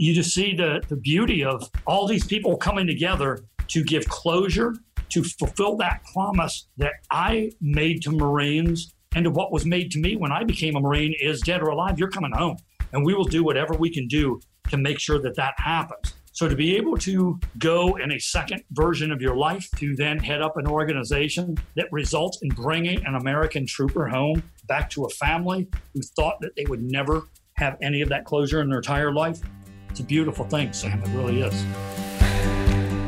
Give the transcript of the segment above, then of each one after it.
you just see the, the beauty of all these people coming together to give closure, to fulfill that promise that I made to Marines and to what was made to me when I became a Marine is dead or alive, you're coming home. And we will do whatever we can do to make sure that that happens. So to be able to go in a second version of your life to then head up an organization that results in bringing an American trooper home back to a family who thought that they would never have any of that closure in their entire life, it's a beautiful thing, Sam. It really is.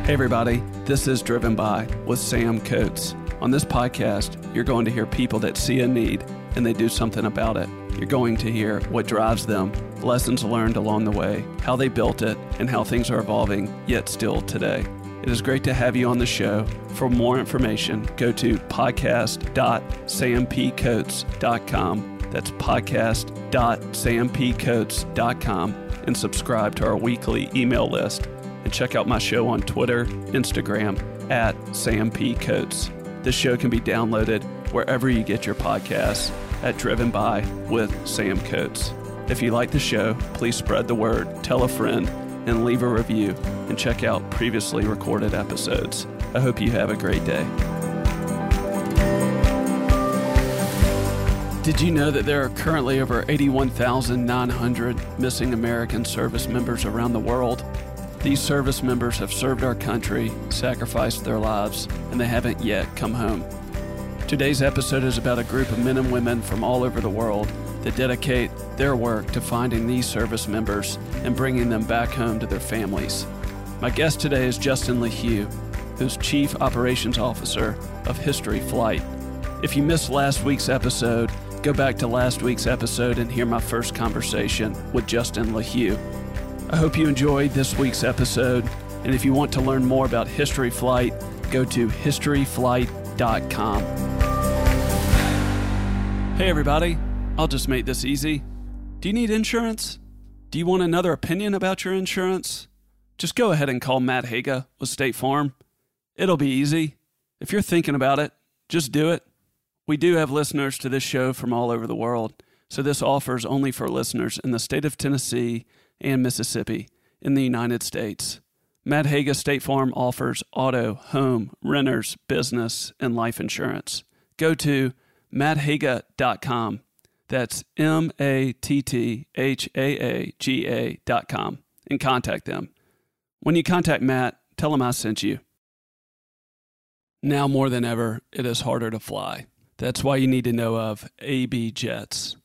Hey, everybody. This is Driven By with Sam Coates. On this podcast, you're going to hear people that see a need and they do something about it. You're going to hear what drives them, lessons learned along the way, how they built it, and how things are evolving yet still today. It is great to have you on the show. For more information, go to podcast.sampcoates.com. That's podcast.sampcoates.com and subscribe to our weekly email list. And check out my show on Twitter, Instagram at Sam P. Coates. This show can be downloaded wherever you get your podcasts at Driven By with Sam Coates. If you like the show, please spread the word, tell a friend, and leave a review, and check out previously recorded episodes. I hope you have a great day. Did you know that there are currently over 81,900 missing American service members around the world? These service members have served our country, sacrificed their lives, and they haven't yet come home. Today's episode is about a group of men and women from all over the world that dedicate their work to finding these service members and bringing them back home to their families. My guest today is Justin LeHew, who's Chief Operations Officer of History Flight. If you missed last week's episode, go back to last week's episode and hear my first conversation with Justin LeHew. I hope you enjoyed this week's episode, and if you want to learn more about History Flight, go to historyflight.com. Hey, everybody. I'll just make this easy. Do you need insurance? Do you want another opinion about your insurance? Just go ahead and call Matt Haaga with State Farm. It'll be easy. If you're thinking about it, just do it. We do have listeners to this show from all over the world, so this offer is only for listeners in the state of Tennessee and Mississippi in the United States. Matt Haaga State Farm offers auto, home, renters, business, and life insurance. Go to matthaaga.com. That's M A T T H A A G A.com and contact them. When you contact Matt, tell him I sent you. Now more than ever, it is harder to fly. That's why you need to know of AB Jets.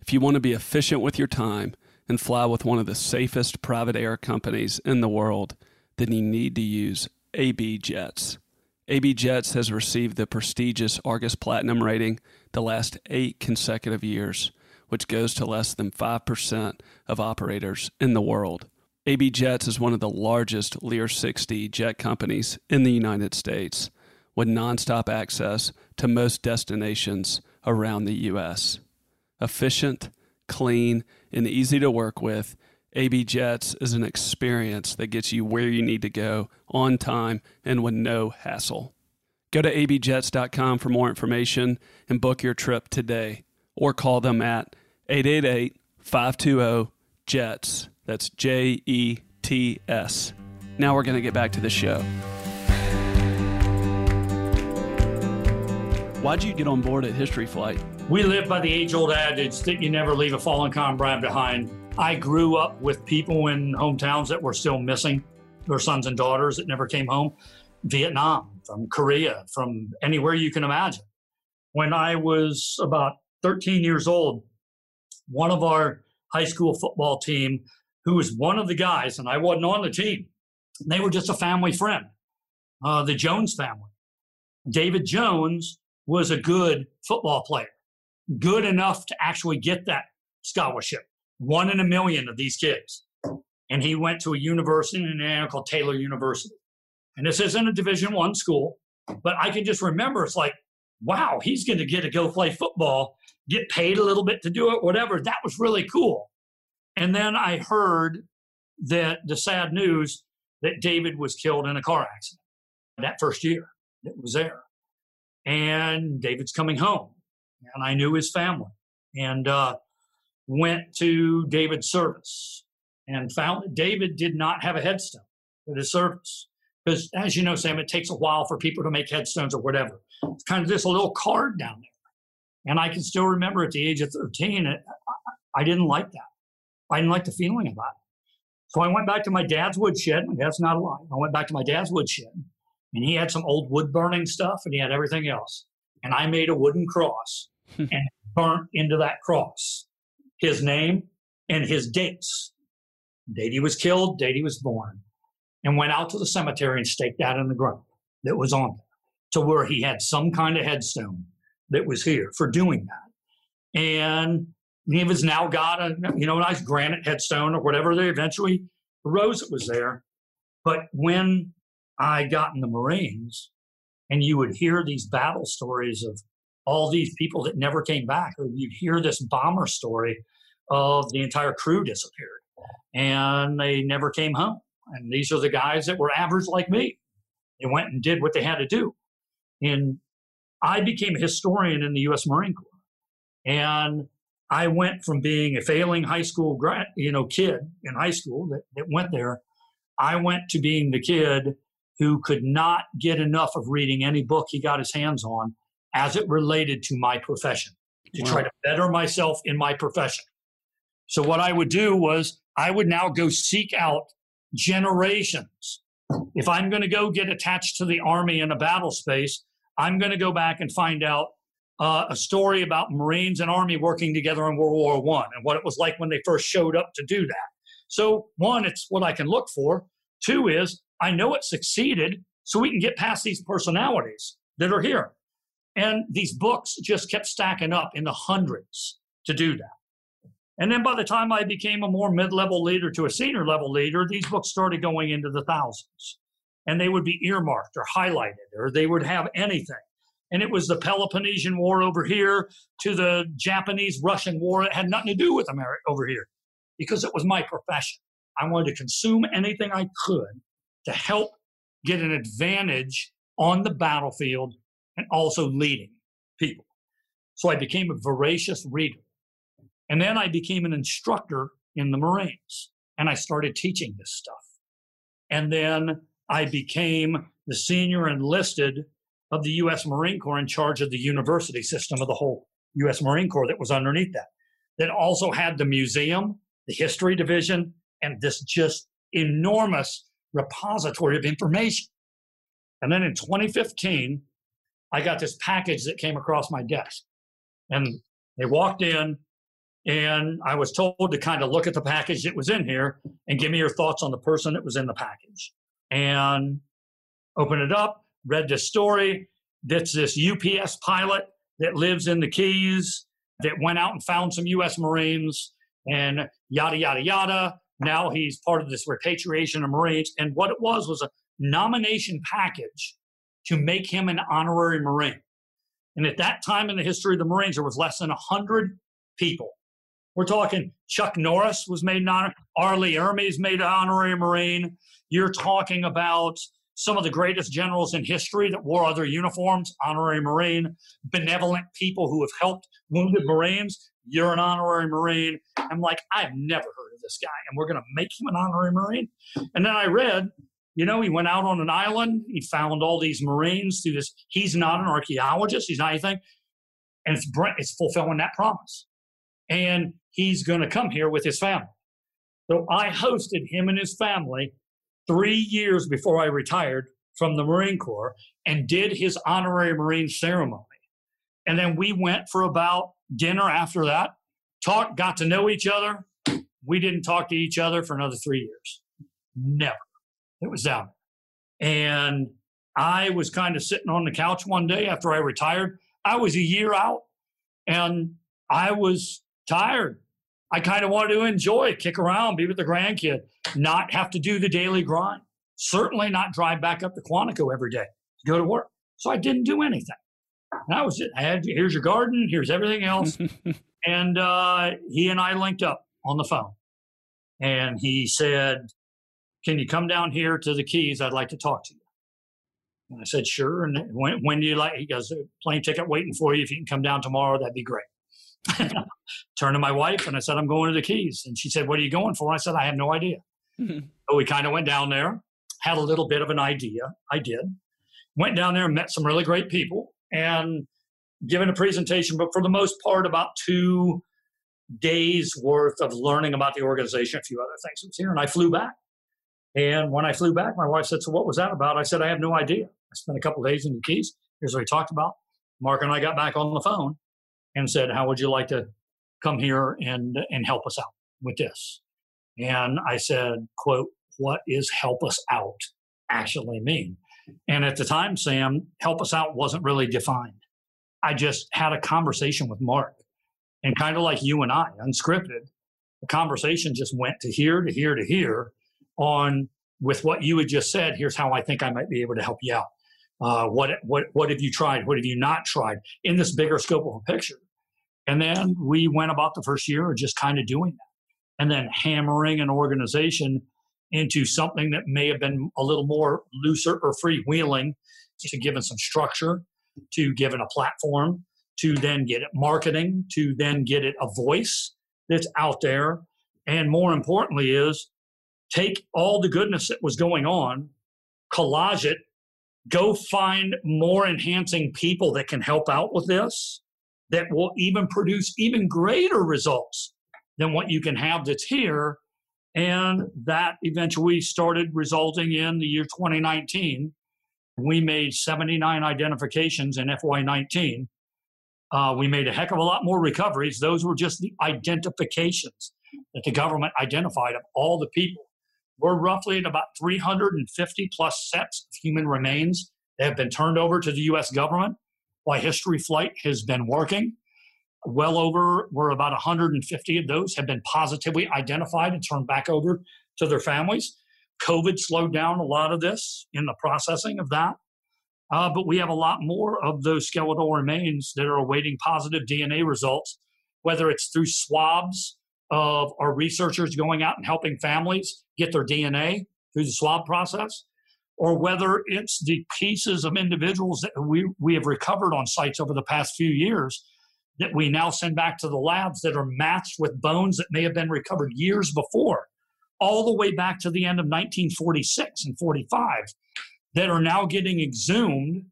If you want to be efficient with your time and fly with one of the safest private air companies in the world, then you need to use AB Jets. AB Jets has received the prestigious Argus Platinum rating the last eight consecutive years, which goes to less than 5% of operators in the world. AB Jets is one of the largest Lear 60 jet companies in the United States, with nonstop access to most destinations around the U.S. Efficient, clean, and easy to work with, AB Jets is an experience that gets you where you need to go on time and with no hassle. Go to abjets.com for more information and book your trip today or call them at 888 520 JETS. That's J E T S. Now we're going to get back to the show. Why'd you get on board at History Flight? We live by the age old adage that you never leave a fallen comrade behind. I grew up with people in hometowns that were still missing their sons and daughters that never came home. Vietnam, from Korea, from anywhere you can imagine. When I was about 13 years old, one of our high school football team, who was one of the guys, and I wasn't on the team, they were just a family friend, uh, the Jones family. David Jones was a good football player, good enough to actually get that scholarship one in a million of these kids. And he went to a university in Indiana called Taylor University. And this isn't a Division One school, but I can just remember it's like, wow, he's going to get to go play football, get paid a little bit to do it, whatever. That was really cool. And then I heard that the sad news that David was killed in a car accident that first year. It was there. And David's coming home. And I knew his family. And uh, went to David's service. and found that David did not have a headstone for his service. Because, as you know, Sam, it takes a while for people to make headstones or whatever. It's kind of just a little card down there. And I can still remember at the age of 13, it, I didn't like that. I didn't like the feeling about it. So I went back to my dad's woodshed. My dad's not alive. I went back to my dad's woodshed, and he had some old wood burning stuff, and he had everything else. And I made a wooden cross and burnt into that cross his name and his dates. Date he was killed, date he was born, and went out to the cemetery and staked out in the ground that was on there to where he had some kind of headstone that was here for doing that. And he was now got a you know nice granite headstone or whatever they eventually rose that was there. But when I got in the Marines, and you would hear these battle stories of all these people that never came back, or you'd hear this bomber story of the entire crew disappeared and they never came home. And these are the guys that were average like me. They went and did what they had to do. And I became a historian in the U.S. Marine Corps. And I went from being a failing high school grad, you know, kid in high school that, that went there. I went to being the kid who could not get enough of reading any book he got his hands on as it related to my profession to wow. try to better myself in my profession. So what I would do was I would now go seek out generations. If I'm going to go get attached to the army in a battle space, I'm going to go back and find out uh, a story about Marines and Army working together in World War One and what it was like when they first showed up to do that. So, one, it's what I can look for. Two is I know it succeeded, so we can get past these personalities that are here. And these books just kept stacking up in the hundreds to do that. And then by the time I became a more mid level leader to a senior level leader, these books started going into the thousands. And they would be earmarked or highlighted, or they would have anything. And it was the Peloponnesian War over here to the Japanese Russian War. It had nothing to do with America over here because it was my profession. I wanted to consume anything I could to help get an advantage on the battlefield and also leading people. So I became a voracious reader. And then I became an instructor in the Marines and I started teaching this stuff. And then I became the senior enlisted of the U.S. Marine Corps in charge of the university system of the whole U.S. Marine Corps that was underneath that. That also had the museum, the history division, and this just enormous repository of information. And then in 2015, I got this package that came across my desk. And they walked in, and I was told to kind of look at the package that was in here and give me your thoughts on the person that was in the package. And open it up, read this story. That's this UPS pilot that lives in the Keys that went out and found some U.S. Marines and yada, yada, yada. Now he's part of this repatriation of Marines. And what it was was a nomination package to make him an honorary Marine. And at that time in the history of the Marines, there was less than 100 people. We're talking Chuck Norris was made an honor, R. Lee Ermey's made an honorary Marine. You're talking about some of the greatest generals in history that wore other uniforms, honorary Marine, benevolent people who have helped wounded Marines. You're an honorary Marine. I'm like, I've never heard of this guy, and we're going to make him an honorary Marine. And then I read, you know, he went out on an island. He found all these Marines through this. He's not an archaeologist. He's not anything. And it's, it's fulfilling that promise. And he's going to come here with his family. So I hosted him and his family three years before I retired from the Marine Corps and did his honorary Marine ceremony. And then we went for about dinner after that, talked, got to know each other. We didn't talk to each other for another three years. Never. It was down And I was kind of sitting on the couch one day after I retired. I was a year out and I was tired. I kind of wanted to enjoy, kick around, be with the grandkid, not have to do the daily grind. Certainly not drive back up to Quantico every day to go to work. So I didn't do anything. That was it. I had here's your garden, here's everything else. and uh, he and I linked up on the phone. And he said, Can you come down here to the Keys? I'd like to talk to you. And I said, Sure. And when, when do you like? He goes, Plane ticket waiting for you. If you can come down tomorrow, that'd be great. Turned to my wife and I said, I'm going to the Keys. And she said, What are you going for? I said, I have no idea. Mm-hmm. So we kind of went down there, had a little bit of an idea. I did. Went down there and met some really great people and given a presentation, but for the most part, about two days worth of learning about the organization, a few other things was here. And I flew back. And when I flew back, my wife said, So what was that about? I said, I have no idea. I spent a couple days in the Keys. Here's what we talked about. Mark and I got back on the phone and said, How would you like to come here and, and help us out with this? And I said, quote, what is help us out actually mean? And at the time, Sam, help us out wasn't really defined. I just had a conversation with Mark and kind of like you and I, unscripted, the conversation just went to here, to here, to here on with what you had just said. Here's how I think I might be able to help you out. Uh, what, what, what have you tried? What have you not tried in this bigger scope of a picture? And then we went about the first year of just kind of doing that and then hammering an organization into something that may have been a little more looser or freewheeling to give it some structure, to give it a platform, to then get it marketing, to then get it a voice that's out there. And more importantly, is take all the goodness that was going on, collage it, go find more enhancing people that can help out with this, that will even produce even greater results than what you can have that's here. And that eventually started resulting in the year 2019. We made 79 identifications in FY19. Uh, we made a heck of a lot more recoveries. Those were just the identifications that the government identified of all the people. We're roughly at about 350 plus sets of human remains that have been turned over to the U.S. government why History Flight has been working. Well over, we're about 150 of those have been positively identified and turned back over to their families. COVID slowed down a lot of this in the processing of that. Uh, but we have a lot more of those skeletal remains that are awaiting positive DNA results, whether it's through swabs of our researchers going out and helping families get their DNA through the swab process, or whether it's the pieces of individuals that we, we have recovered on sites over the past few years that we now send back to the labs that are matched with bones that may have been recovered years before, all the way back to the end of 1946 and 45, that are now getting exhumed.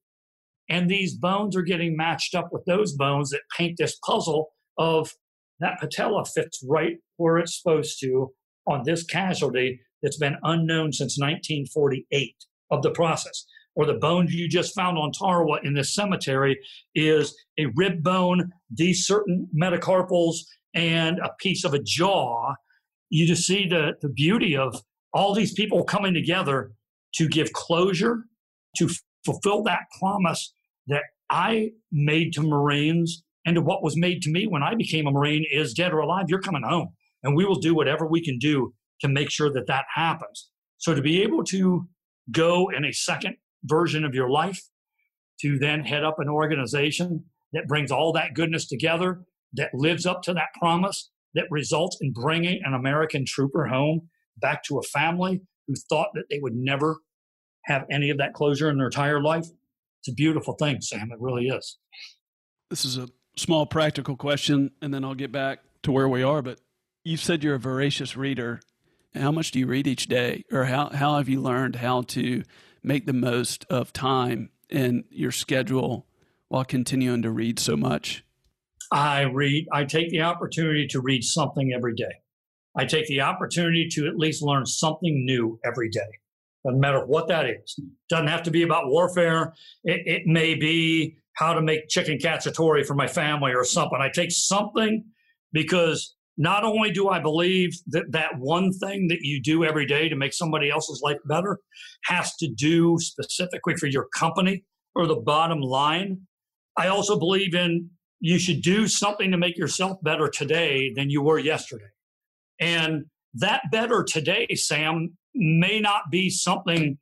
And these bones are getting matched up with those bones that paint this puzzle of that patella fits right where it's supposed to on this casualty that's been unknown since 1948 of the process. Or the bones you just found on Tarawa in this cemetery is a rib bone, these certain metacarpals, and a piece of a jaw. You just see the, the beauty of all these people coming together to give closure, to f- fulfill that promise that I made to Marines and to what was made to me when I became a Marine is dead or alive, you're coming home. And we will do whatever we can do to make sure that that happens. So to be able to go in a second version of your life to then head up an organization that brings all that goodness together, that lives up to that promise, that results in bringing an American trooper home back to a family who thought that they would never have any of that closure in their entire life. It's a beautiful thing, Sam. It really is. This is a small practical question, and then I'll get back to where we are. But you said you're a voracious reader how much do you read each day or how, how have you learned how to make the most of time in your schedule while continuing to read so much i read i take the opportunity to read something every day i take the opportunity to at least learn something new every day. Doesn't matter what that is. Doesn't have to be about warfare. It, it may be how to make chicken cacciatore for my family or something. I take something because not only do I believe that that one thing that you do every day to make somebody else's life better has to do specifically for your company or the bottom line, I also believe in you should do something to make yourself better today than you were yesterday. And that better today, Sam, may not be something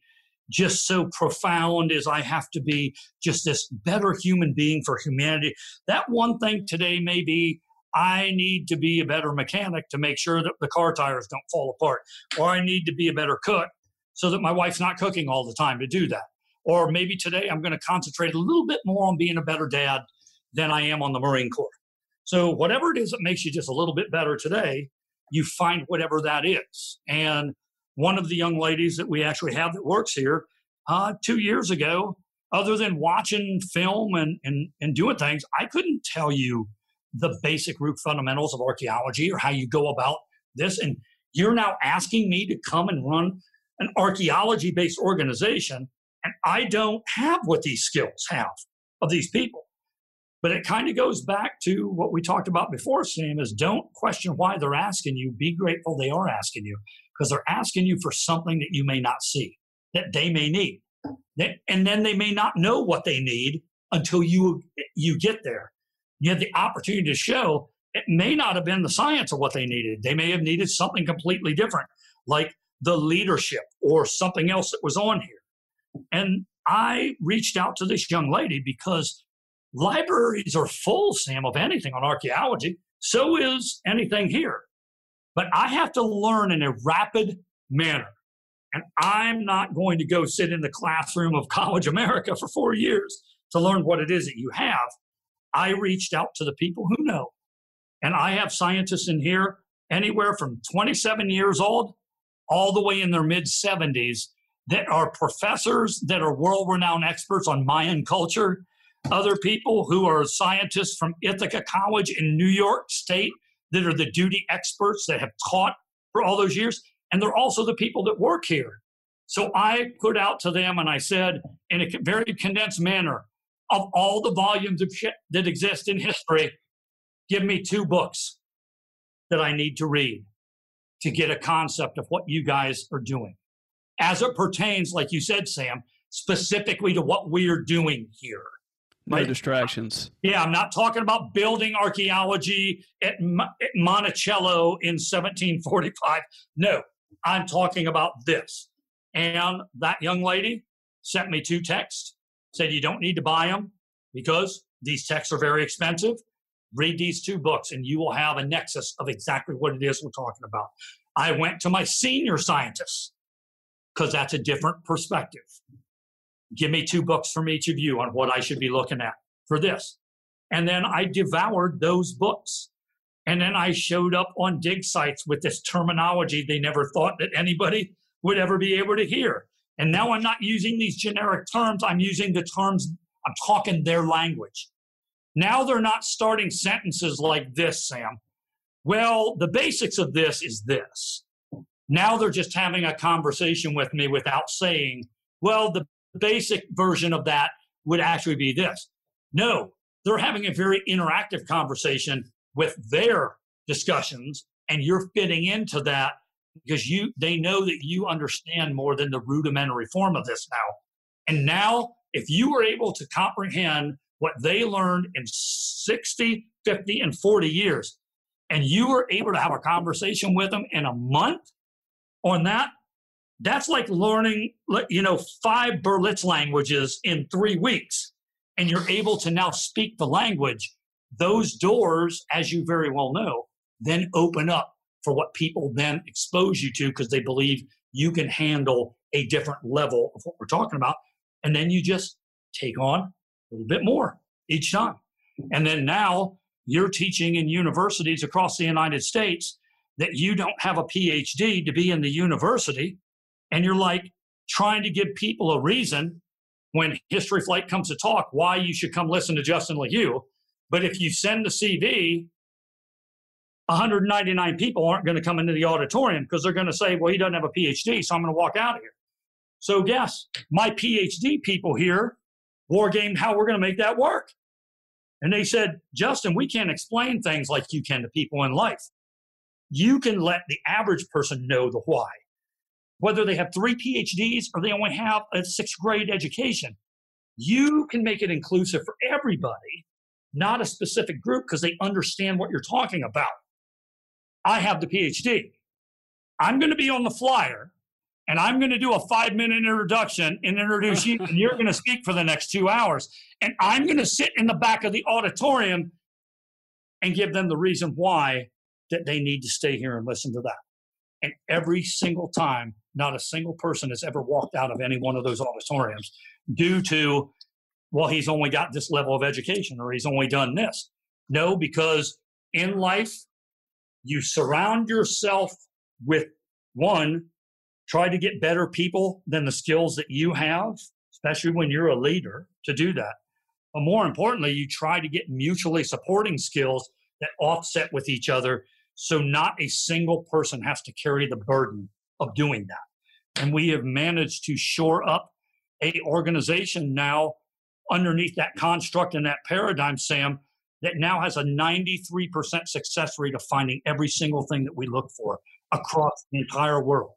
just so profound as I have to be just this better human being for humanity. That one thing today may be I need to be a better mechanic to make sure that the car tires don't fall apart. Or I need to be a better cook so that my wife's not cooking all the time to do that. Or maybe today I'm going to concentrate a little bit more on being a better dad than I am on the Marine Corps. So, whatever it is that makes you just a little bit better today, you find whatever that is. And one of the young ladies that we actually have that works here uh, two years ago, other than watching film and, and, and doing things, I couldn't tell you the basic root fundamentals of archaeology or how you go about this. And you're now asking me to come and run an archaeology based organization, and I don't have what these skills have of these people. But it kind of goes back to what we talked about before, Sam, is don't question why they're asking you. Be grateful they are asking you because they're asking you for something that you may not see, that they may need. And then they may not know what they need until you you get there. You have the opportunity to show it may not have been the science of what they needed. They may have needed something completely different, like the leadership or something else that was on here. And I reached out to this young lady because libraries are full, Sam, of anything on archaeology. So is anything here. But I have to learn in a rapid manner. And I'm not going to go sit in the classroom of College America for four years to learn what it is that you have. I reached out to the people who know. And I have scientists in here anywhere from 27 years old all the way in their mid 70s that are professors that are world renowned experts on Mayan culture, other people who are scientists from Ithaca College in New York State that are the duty experts that have taught for all those years. And they're also the people that work here. So I put out to them and I said, in a very condensed manner, of all the volumes of shit that exist in history, give me two books that I need to read to get a concept of what you guys are doing. As it pertains, like you said, Sam, specifically to what we're doing here. No right? distractions. Yeah, I'm not talking about building archaeology at, at Monticello in 1745. No, I'm talking about this. And that young lady sent me two texts, said, You don't need to buy them because these texts are very expensive. Read these two books, and you will have a nexus of exactly what it is we're talking about. I went to my senior scientists because that's a different perspective. Give me two books from each of you on what I should be looking at for this. And then I devoured those books. And then I showed up on dig sites with this terminology they never thought that anybody would ever be able to hear. And now I'm not using these generic terms, I'm using the terms, I'm talking their language. Now they're not starting sentences like this, Sam. Well, the basics of this is this. Now they're just having a conversation with me without saying, well, the basic version of that would actually be this. No, they're having a very interactive conversation with their discussions, and you're fitting into that because you they know that you understand more than the rudimentary form of this now. And now, if you were able to comprehend what they learned in 60, 50, and 40 years, and you were able to have a conversation with them in a month on that, that's like learning, you know, five Berlitz languages in three weeks, and you're able to now speak the language. Those doors, as you very well know, then open up for what people then expose you to because they believe you can handle a different level of what we're talking about. And then you just take on a little bit more each time. And then now you're teaching in universities across the United States that you don't have a PhD to be in the university and you're like trying to give people a reason when History Flight comes to talk why you should come listen to Justin LeHew. But if you send the CV, 199 people aren't going to come into the auditorium because they're going to say, well, he doesn't have a PhD, so I'm going to walk out of here. So, guess my PhD people here war gamed how we're going to make that work. And they said, Justin, we can't explain things like you can to people in life. You can let the average person know the why whether they have three PhDs or they only have a sixth grade education. You can make it inclusive for everybody, not a specific group, because they understand what you're talking about. I have the PhD. I'm going to be on the flyer and I'm going to do a five minute introduction and introduce you, and you're going to speak for the next two hours. And I'm going to sit in the back of the auditorium and give them the reason why that they need to stay here and listen to that. And every single time, not a single person has ever walked out of any one of those auditoriums due to, well, he's only got this level of education or he's only done this. No, because in life, you surround yourself with one, try to get better people than the skills that you have, especially when you're a leader to do that. But more importantly, you try to get mutually supporting skills that offset with each other so not a single person has to carry the burden of doing that. And we have managed to shore up a organization now underneath that construct and that paradigm, Sam, that now has a 93% success rate of finding every single thing that we look for across the entire world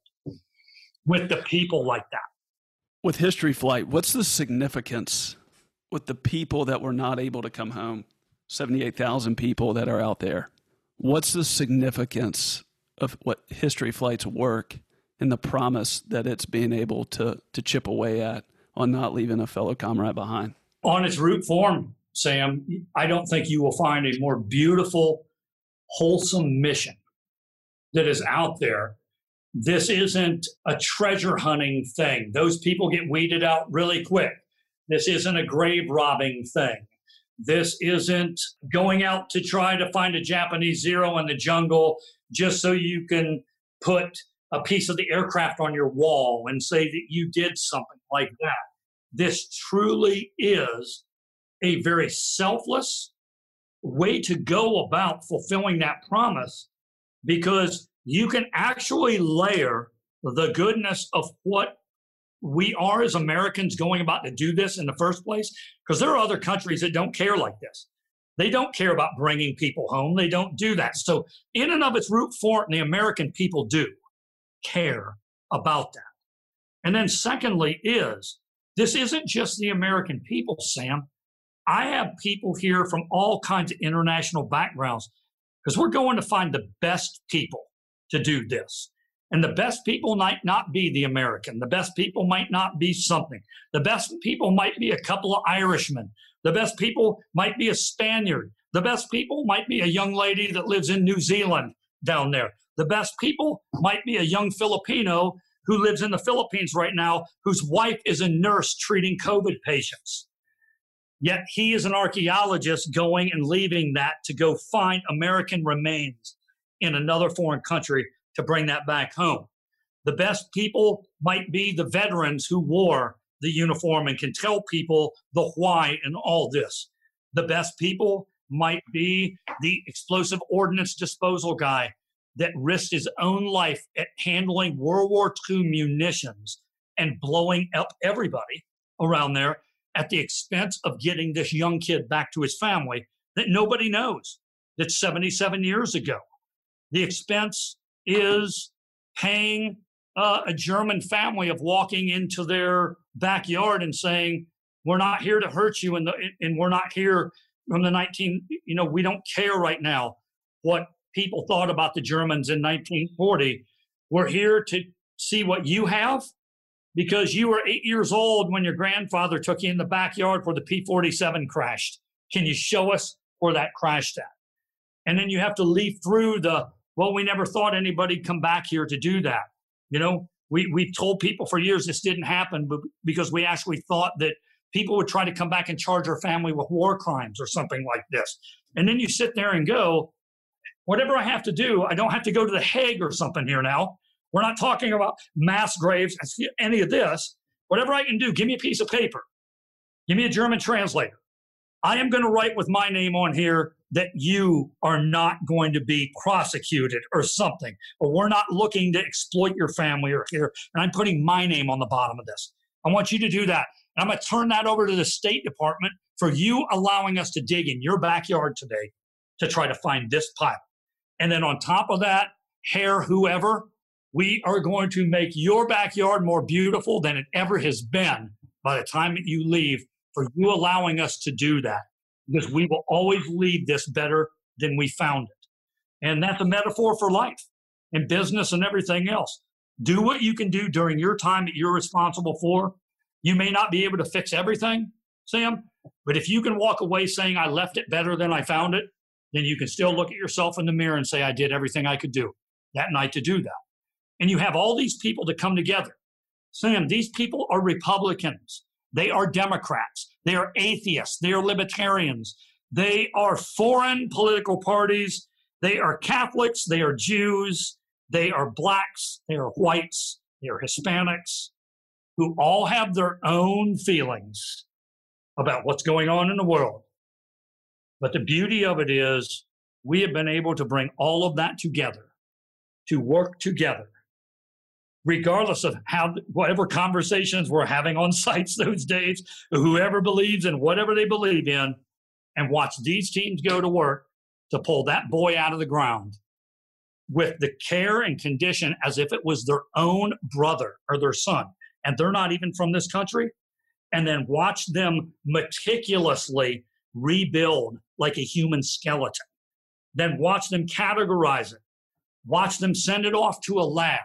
with the people like that. With History Flight, what's the significance with the people that were not able to come home? 78,000 people that are out there. What's the significance of what History Flight's work and the promise that it's being able to, to chip away at on not leaving a fellow comrade behind? On its root form, Sam, I don't think you will find a more beautiful, wholesome mission that is out there. This isn't a treasure hunting thing. Those people get weeded out really quick. This isn't a grave robbing thing. This isn't going out to try to find a Japanese zero in the jungle just so you can put a piece of the aircraft on your wall and say that you did something like that. This truly is a very selfless way to go about fulfilling that promise because you can actually layer the goodness of what we are as Americans going about to do this in the first place because there are other countries that don't care like this. They don't care about bringing people home. They don't do that. So, in and of its root form, the American people do care about that. And then, secondly, is this isn't just the American people, Sam. I have people here from all kinds of international backgrounds because we're going to find the best people to do this. And the best people might not be the American. The best people might not be something. The best people might be a couple of Irishmen. The best people might be a Spaniard. The best people might be a young lady that lives in New Zealand down there. The best people might be a young Filipino who lives in the Philippines right now, whose wife is a nurse treating COVID patients. Yet he is an archaeologist going and leaving that to go find American remains in another foreign country to bring that back home. The best people might be the veterans who wore the uniform and can tell people the why and all this. The best people might be the explosive ordnance disposal guy that risked his own life at handling World War II munitions and blowing up everybody around there at the expense of getting this young kid back to his family that nobody knows that 77 years ago. The expense is paying uh, a German family of walking into their backyard and saying, "We're not here to hurt you," and the, and we're not here from the 19. You know, we don't care right now what people thought about the Germans in 1940. We're here to see what you have because you were eight years old when your grandfather took you in the backyard where the P 47 crashed. Can you show us where that crashed at? And then you have to leaf through the well, we never thought anybody'd come back here to do that. You know, we, we've told people for years this didn't happen but because we actually thought that people would try to come back and charge our family with war crimes or something like this. And then you sit there and go, whatever I have to do, I don't have to go to the Hague or something here now. We're not talking about mass graves, any of this. Whatever I can do, give me a piece of paper. Give me a German translator. I am going to write with my name on here that you are not going to be prosecuted or something, or we're not looking to exploit your family or here. And I'm putting my name on the bottom of this. I want you to do that. And I'm going to turn that over to the State Department for you allowing us to dig in your backyard today to try to find this pile. And then on top of that, hair whoever, we are going to make your backyard more beautiful than it ever has been by the time that you leave for you allowing us to do that because we will always leave this better than we found it. And that's a metaphor for life and business and everything else. Do what you can do during your time that you're responsible for. You may not be able to fix everything, Sam, but if you can walk away saying, I left it better than I found it, then you can still look at yourself in the mirror and say, I did everything I could do that night to do that. And you have all these people to come together. Sam, these people are Republicans. They are Democrats. They are atheists. They are libertarians. They are foreign political parties. They are Catholics. They are Jews. They are blacks. They are whites. They are Hispanics who all have their own feelings about what's going on in the world. But the beauty of it is we have been able to bring all of that together, to work together, regardless of how whatever conversations we're having on sites those days, whoever believes in whatever they believe in, and watch these teams go to work to pull that boy out of the ground with the care and condition as if it was their own brother or their son and they're not even from this country, and then watch them meticulously rebuild like a human skeleton. Then watch them categorize it, watch them send it off to a lab,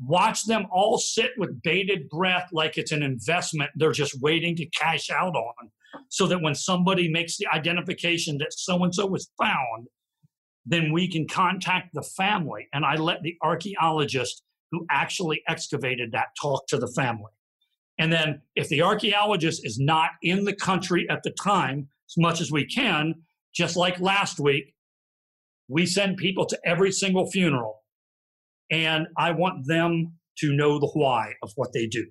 watch them all sit with bated breath like it's an investment they're just waiting to cash out on. So that when somebody makes the identification that so and so was found, then we can contact the family. And I let the archaeologist who actually excavated that talk to the family. And then, if the archaeologist is not in the country at the time, as much as we can, just like last week, we send people to every single funeral. And I want them to know the why of what they do.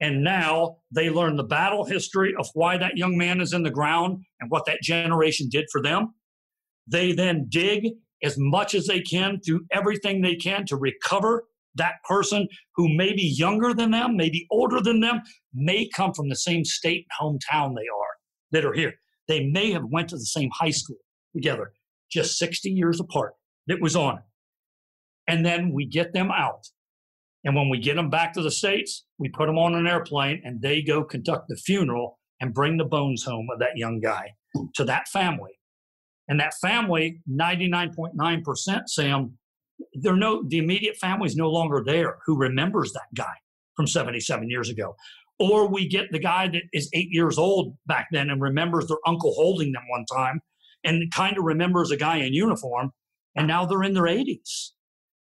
And now they learn the battle history of why that young man is in the ground and what that generation did for them. They then dig as much as they can, through everything they can to recover that person who may be younger than them, maybe older than them, may come from the same state and hometown they are that are here. They may have went to the same high school together, just 60 years apart. It was on. And then we get them out. And when we get them back to the States, we put them on an airplane and they go conduct the funeral and bring the bones home of that young guy to that family. And that family, 99.9%, Sam, they're no the immediate family is no longer there who remembers that guy from 77 years ago or we get the guy that is eight years old back then and remembers their uncle holding them one time and kind of remembers a guy in uniform and now they're in their 80s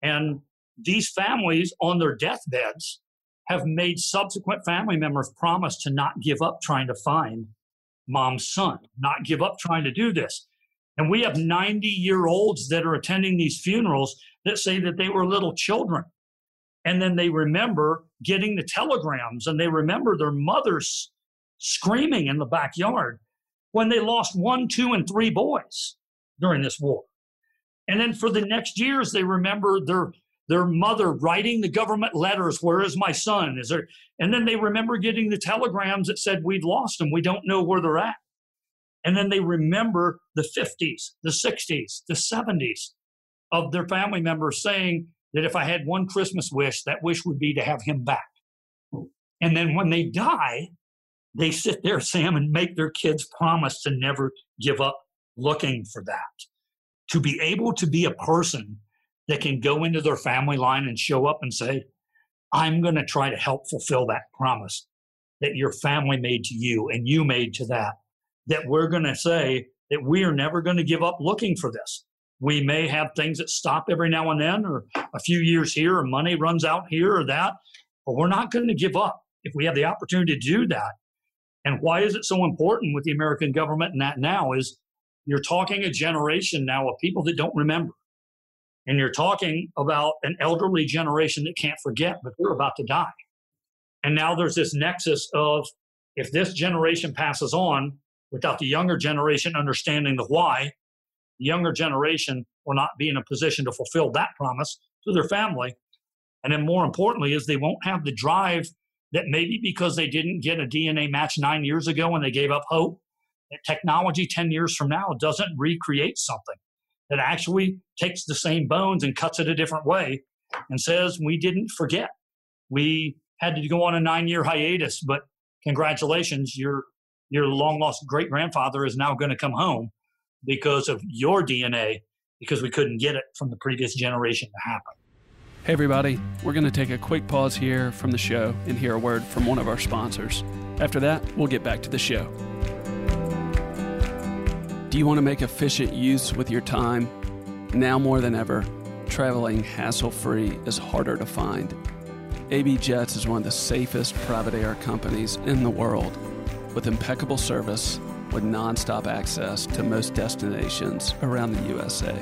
and these families on their deathbeds have made subsequent family members promise to not give up trying to find mom's son not give up trying to do this and we have 90 year olds that are attending these funerals that say that they were little children. And then they remember getting the telegrams and they remember their mothers screaming in the backyard when they lost one, two, and three boys during this war. And then for the next years, they remember their their mother writing the government letters, where is my son? Is there and then they remember getting the telegrams that said we'd lost them, we don't know where they're at. And then they remember the 50s, the 60s, the 70s, of their family members saying that if I had one Christmas wish, that wish would be to have him back. And then when they die, they sit there, Sam, and make their kids promise to never give up looking for that. To be able to be a person that can go into their family line and show up and say, I'm going to try to help fulfill that promise that your family made to you and you made to that. That we're going to say that we are never going to give up looking for this. We may have things that stop every now and then, or a few years here, or money runs out here or that, but we're not going to give up if we have the opportunity to do that. And why is it so important with the American government and that now is you're talking a generation now of people that don't remember. And you're talking about an elderly generation that can't forget, but they're about to die. And now there's this nexus of if this generation passes on without the younger generation understanding the why, younger generation will not be in a position to fulfill that promise to their family. And then more importantly is they won't have the drive that maybe because they didn't get a DNA match nine years ago and they gave up hope, that technology 10 years from now doesn't recreate something that actually takes the same bones and cuts it a different way and says, we didn't forget. We had to go on a nine year hiatus, but congratulations, your, your long lost great grandfather is now going to come home because of your DNA because we couldn't get it from the previous generation to happen. Hey, everybody, we're going to take a quick pause here from the show and hear a word from one of our sponsors. After that, we'll get back to the show. Do you want to make efficient use with your time? Now more than ever, traveling hassle free is harder to find. AB Jets is one of the safest private air companies in the world with impeccable service with nonstop access to most destinations around the USA.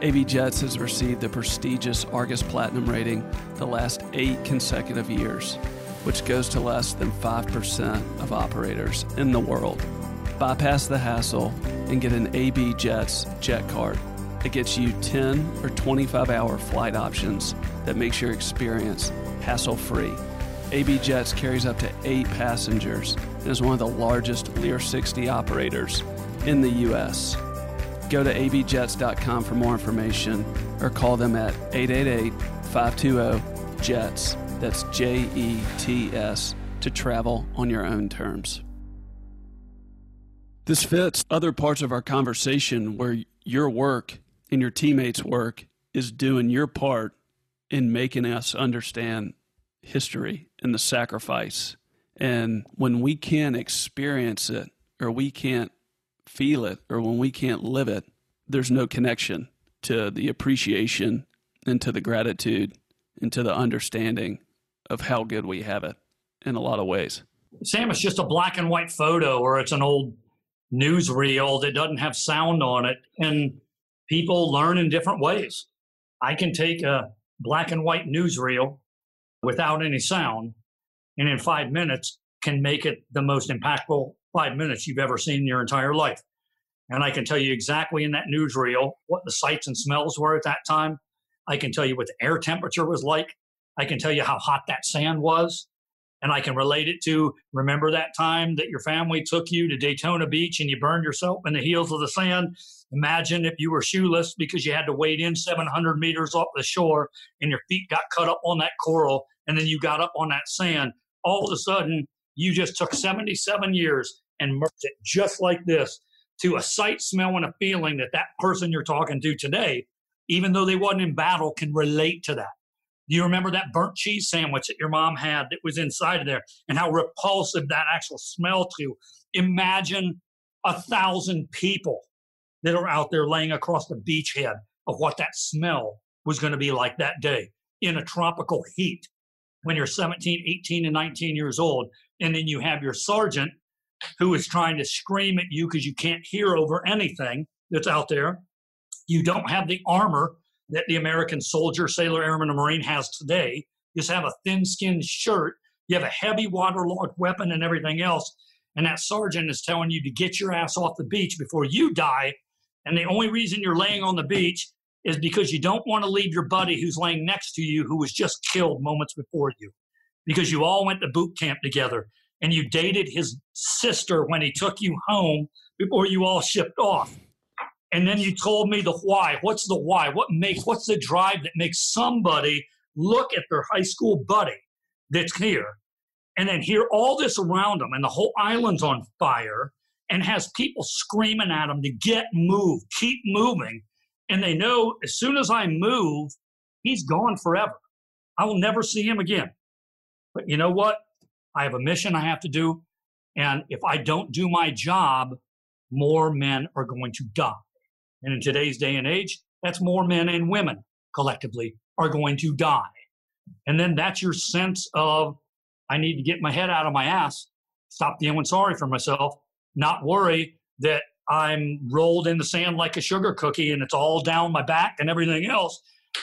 AB Jets has received the prestigious Argus Platinum rating the last eight consecutive years, which goes to less than 5% of operators in the world. Bypass the hassle and get an AB Jets jet card. It gets you 10 or 25 hour flight options that makes your experience hassle free. AB Jets carries up to eight passengers is one of the largest Lear 60 operators in the U.S. Go to abjets.com for more information or call them at 888 520 JETS. That's J E T S to travel on your own terms. This fits other parts of our conversation where your work and your teammates' work is doing your part in making us understand history and the sacrifice. And when we can't experience it or we can't feel it or when we can't live it, there's no connection to the appreciation and to the gratitude and to the understanding of how good we have it in a lot of ways. Sam, it's just a black and white photo or it's an old newsreel that doesn't have sound on it. And people learn in different ways. I can take a black and white newsreel without any sound, and in five minutes can make it the most impactful five minutes you've ever seen in your entire life. And I can tell you exactly in that newsreel what the sights and smells were at that time. I can tell you what the air temperature was like. I can tell you how hot that sand was. And I can relate it to remember that time that your family took you to Daytona Beach and you burned yourself in the heels of the sand. Imagine if you were shoeless because you had to wade in 700 meters off the shore and your feet got cut up on that coral and then you got up on that sand. All of a sudden, you just took 77 years and merged it just like this to a sight, smell, and a feeling that that person you're talking to today, even though they wasn't in battle, can relate to that. You remember that burnt cheese sandwich that your mom had that was inside of there and how repulsive that actual smell to? you. Imagine a thousand people that are out there laying across the beachhead of what that smell was going to be like that day in a tropical heat when you're 17, 18, and 19 years old. And then you have your sergeant who is trying to scream at you because you can't hear over anything that's out there. You don't have the armor that the American soldier, sailor, airman, or marine has today. You just have a thin skinned shirt. You have a heavy waterlogged weapon and everything else. And that sergeant is telling you to get your ass off the beach before you die. And the only reason you're laying on the beach is because you don't want to leave your buddy who's laying next to you who was just killed moments before you. Because you all went to boot camp together and you dated his sister when he took you home before you all shipped off. And then you told me the why. What's the why? What makes what's the drive that makes somebody look at their high school buddy that's here and then hear all this around them and the whole island's on fire and has people screaming at them to get moved, keep moving. And they know as soon as I move, he's gone forever. I will never see him again. But you know what? I have a mission I have to do. And if I don't do my job, more men are going to die. And in today's day and age, that's more men and women collectively are going to die. And then that's your sense of, I need to get my head out of my ass, stop feeling sorry for myself, not worry that I'm rolled in the sand like a sugar cookie and it's all down my back and everything else.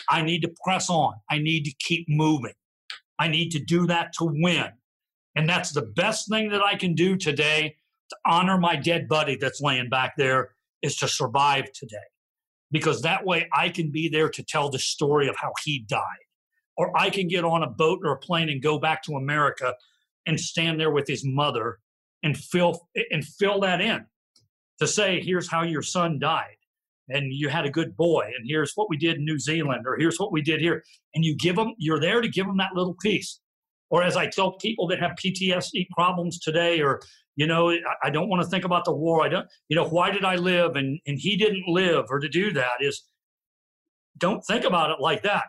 I need to press on. I need to keep moving. I need to do that to win. And that's the best thing that I can do today to honor my dead buddy that's laying back there is to survive today. Because that way I can be there to tell the story of how he died. Or I can get on a boat or a plane and go back to America and stand there with his mother and fill and fill that in to say, here's how your son died. And you had a good boy, and here's what we did in New Zealand, or here's what we did here. And you give them, you're there to give them that little piece. Or as I tell people that have PTSD problems today, or you know i don't want to think about the war i don't you know why did i live and and he didn't live or to do that is don't think about it like that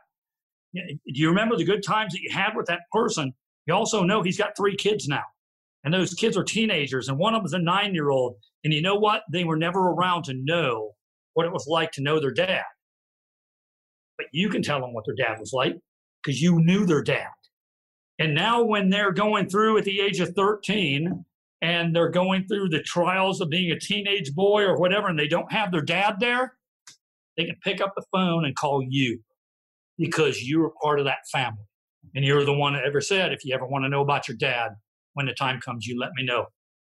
do you remember the good times that you had with that person you also know he's got three kids now and those kids are teenagers and one of them's a nine year old and you know what they were never around to know what it was like to know their dad but you can tell them what their dad was like because you knew their dad and now when they're going through at the age of 13 and they're going through the trials of being a teenage boy or whatever, and they don't have their dad there, they can pick up the phone and call you because you're part of that family. And you're the one that ever said, if you ever want to know about your dad, when the time comes, you let me know.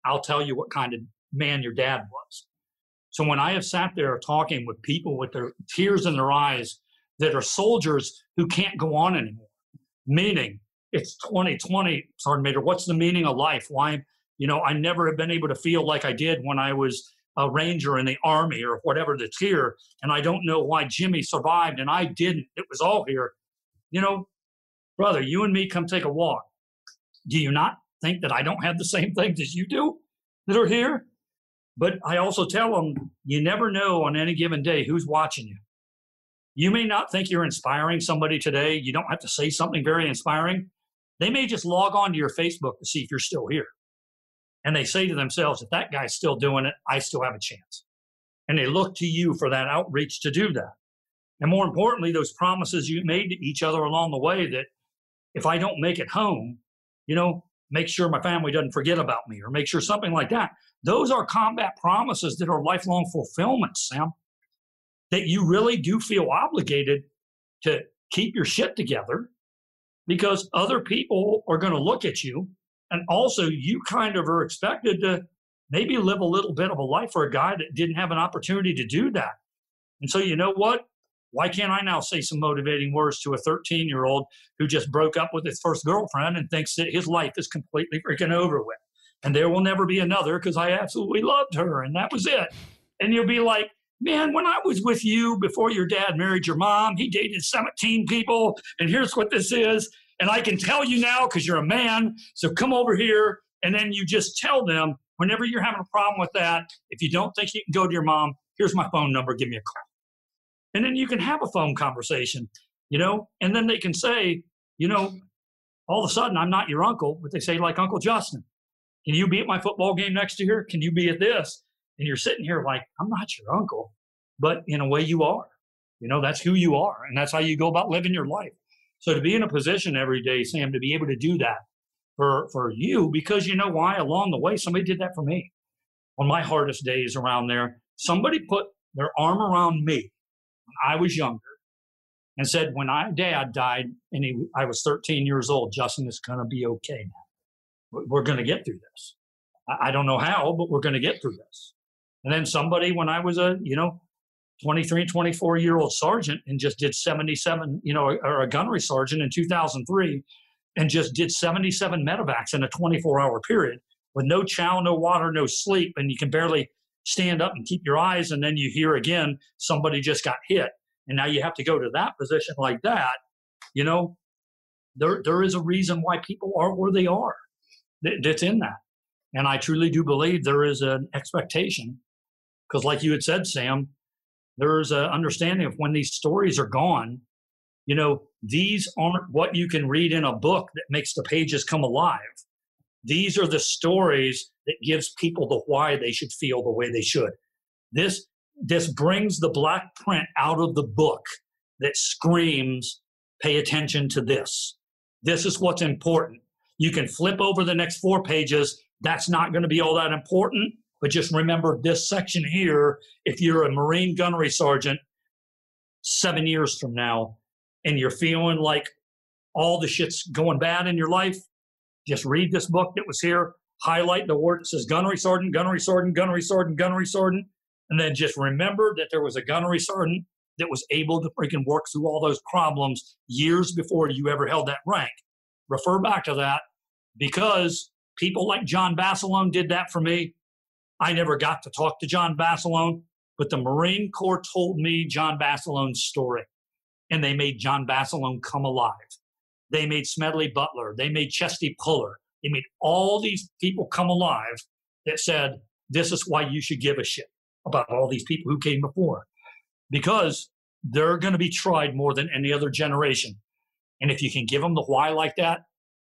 I'll tell you what kind of man your dad was. So when I have sat there talking with people with their tears in their eyes that are soldiers who can't go on anymore, meaning it's 2020, Sergeant Major, what's the meaning of life? Why, you know, I never have been able to feel like I did when I was a ranger in the army or whatever that's here. And I don't know why Jimmy survived and I didn't. It was all here. You know, brother, you and me come take a walk. Do you not think that I don't have the same things as you do that are here? But I also tell them, you never know on any given day who's watching you. You may not think you're inspiring somebody today. You don't have to say something very inspiring. They may just log on to your Facebook to see if you're still here. And they say to themselves, if that guy's still doing it, I still have a chance. And they look to you for that outreach to do that. And more importantly, those promises you made to each other along the way that if I don't make it home, you know, make sure my family doesn't forget about me or make sure something like that. Those are combat promises that are lifelong fulfillments, Sam, that you really do feel obligated to keep your shit together because other people are going to look at you and also, you kind of are expected to maybe live a little bit of a life for a guy that didn't have an opportunity to do that. And so, you know what? Why can't I now say some motivating words to a 13 year old who just broke up with his first girlfriend and thinks that his life is completely freaking over with? And there will never be another because I absolutely loved her and that was it. And you'll be like, man, when I was with you before your dad married your mom, he dated 17 people, and here's what this is and I can tell you now because you're a man. So come over here. And then you just tell them whenever you're having a problem with that, if you don't think you can go to your mom, here's my phone number, give me a call. And then you can have a phone conversation, you know, and then they can say, you know, all of a sudden I'm not your uncle, but they say, like Uncle Justin, can you be at my football game next year? Can you be at this? And you're sitting here like, I'm not your uncle, but in a way you are. You know, that's who you are. And that's how you go about living your life. So to be in a position every day, Sam, to be able to do that for for you, because you know why? Along the way, somebody did that for me. On my hardest days around there, somebody put their arm around me when I was younger and said, when my dad died and he, I was 13 years old, Justin, it's going to be okay now. We're going to get through this. I don't know how, but we're going to get through this. And then somebody, when I was a, you know, 23, 24 year old sergeant and just did 77, you know, or a gunnery sergeant in 2003 and just did 77 medevacs in a 24 hour period with no chow, no water, no sleep. And you can barely stand up and keep your eyes. And then you hear again, somebody just got hit. And now you have to go to that position like that. You know, there, there is a reason why people are where they are that's in that. And I truly do believe there is an expectation. Because, like you had said, Sam, there's an understanding of when these stories are gone you know these aren't what you can read in a book that makes the pages come alive these are the stories that gives people the why they should feel the way they should. This this brings the black print out of the book that screams pay attention to this. This is what's important. You can flip over the next four pages. That's not going to be all that important but just remember this section here. If you're a Marine gunnery sergeant seven years from now and you're feeling like all the shit's going bad in your life, just read this book that was here, highlight the word that says gunnery sergeant, gunnery sergeant, gunnery sergeant, gunnery sergeant, and then just remember that there was a gunnery sergeant that was able to freaking work through all those problems years before you ever held that rank. Refer back to that because people like John Basilone did that for me. I never got to talk to John Basilone, but the Marine Corps told me John Basilone's story. And they made John Basilone come alive. They made Smedley Butler. They made Chesty Puller. They made all these people come alive that said, this is why you should give a shit about all these people who came before. Because they're going to be tried more than any other generation. And if you can give them the why like that,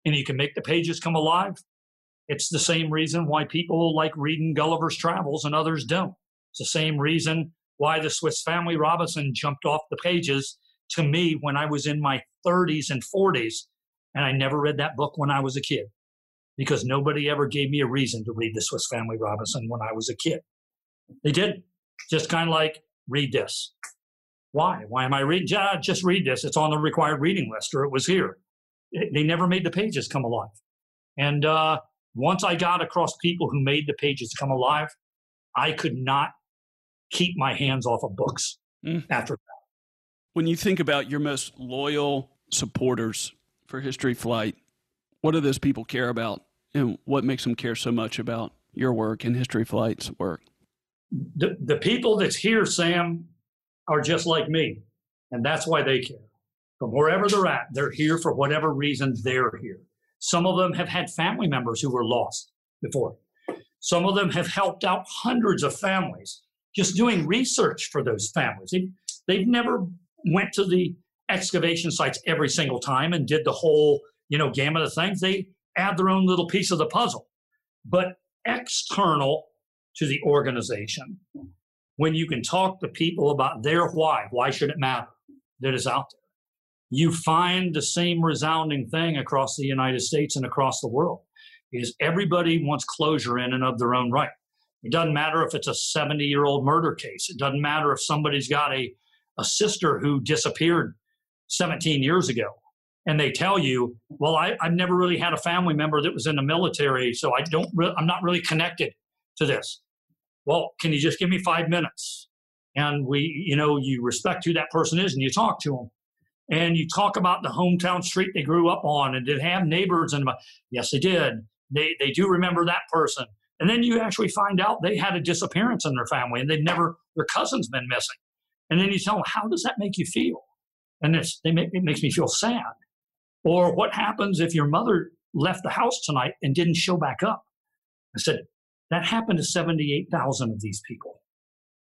and you can make the pages come alive, it's the same reason why people like reading Gulliver's Travels and others don't. It's the same reason why the Swiss Family Robinson jumped off the pages to me when I was in my 30s and 40s, and I never read that book when I was a kid. because nobody ever gave me a reason to read the Swiss Family Robinson when I was a kid. They did. Just kind of like, read this. Why? Why am I reading? Yeah, just read this. It's on the required reading list, or it was here. They never made the pages come alive. And uh, once I got across people who made the pages come alive, I could not keep my hands off of books mm. after that. When you think about your most loyal supporters for History Flight, what do those people care about? And what makes them care so much about your work and History Flight's work? The, the people that's here, Sam, are just like me. And that's why they care. From wherever they're at, they're here for whatever reason they're here. Some of them have had family members who were lost before. Some of them have helped out hundreds of families just doing research for those families. They, they've never went to the excavation sites every single time and did the whole, you know, gamut of things. They add their own little piece of the puzzle. But external to the organization, when you can talk to people about their why, why should it matter that is out there, you find the same resounding thing across the United States and across the world is everybody wants closure in and of their own right. It doesn't matter if it's a 70 year old murder case. It doesn't matter if somebody's got a, a sister who disappeared 17 years ago. And they tell you, well, I, have never really had a family member that was in the military, so I don't. Re- I'm not really connected to this. Well, can you just give me five minutes? And we, you know, you respect who that person is, and you talk to them, and you talk about the hometown street they grew up on, and did have neighbors, and yes, they did. They they do remember that person and then you actually find out they had a disappearance in their family and they've never, their cousin's been missing. And then you tell them, how does that make you feel? And it's, they make, it makes me feel sad. Or what happens if your mother left the house tonight and didn't show back up? I said, that happened to 78,000 of these people.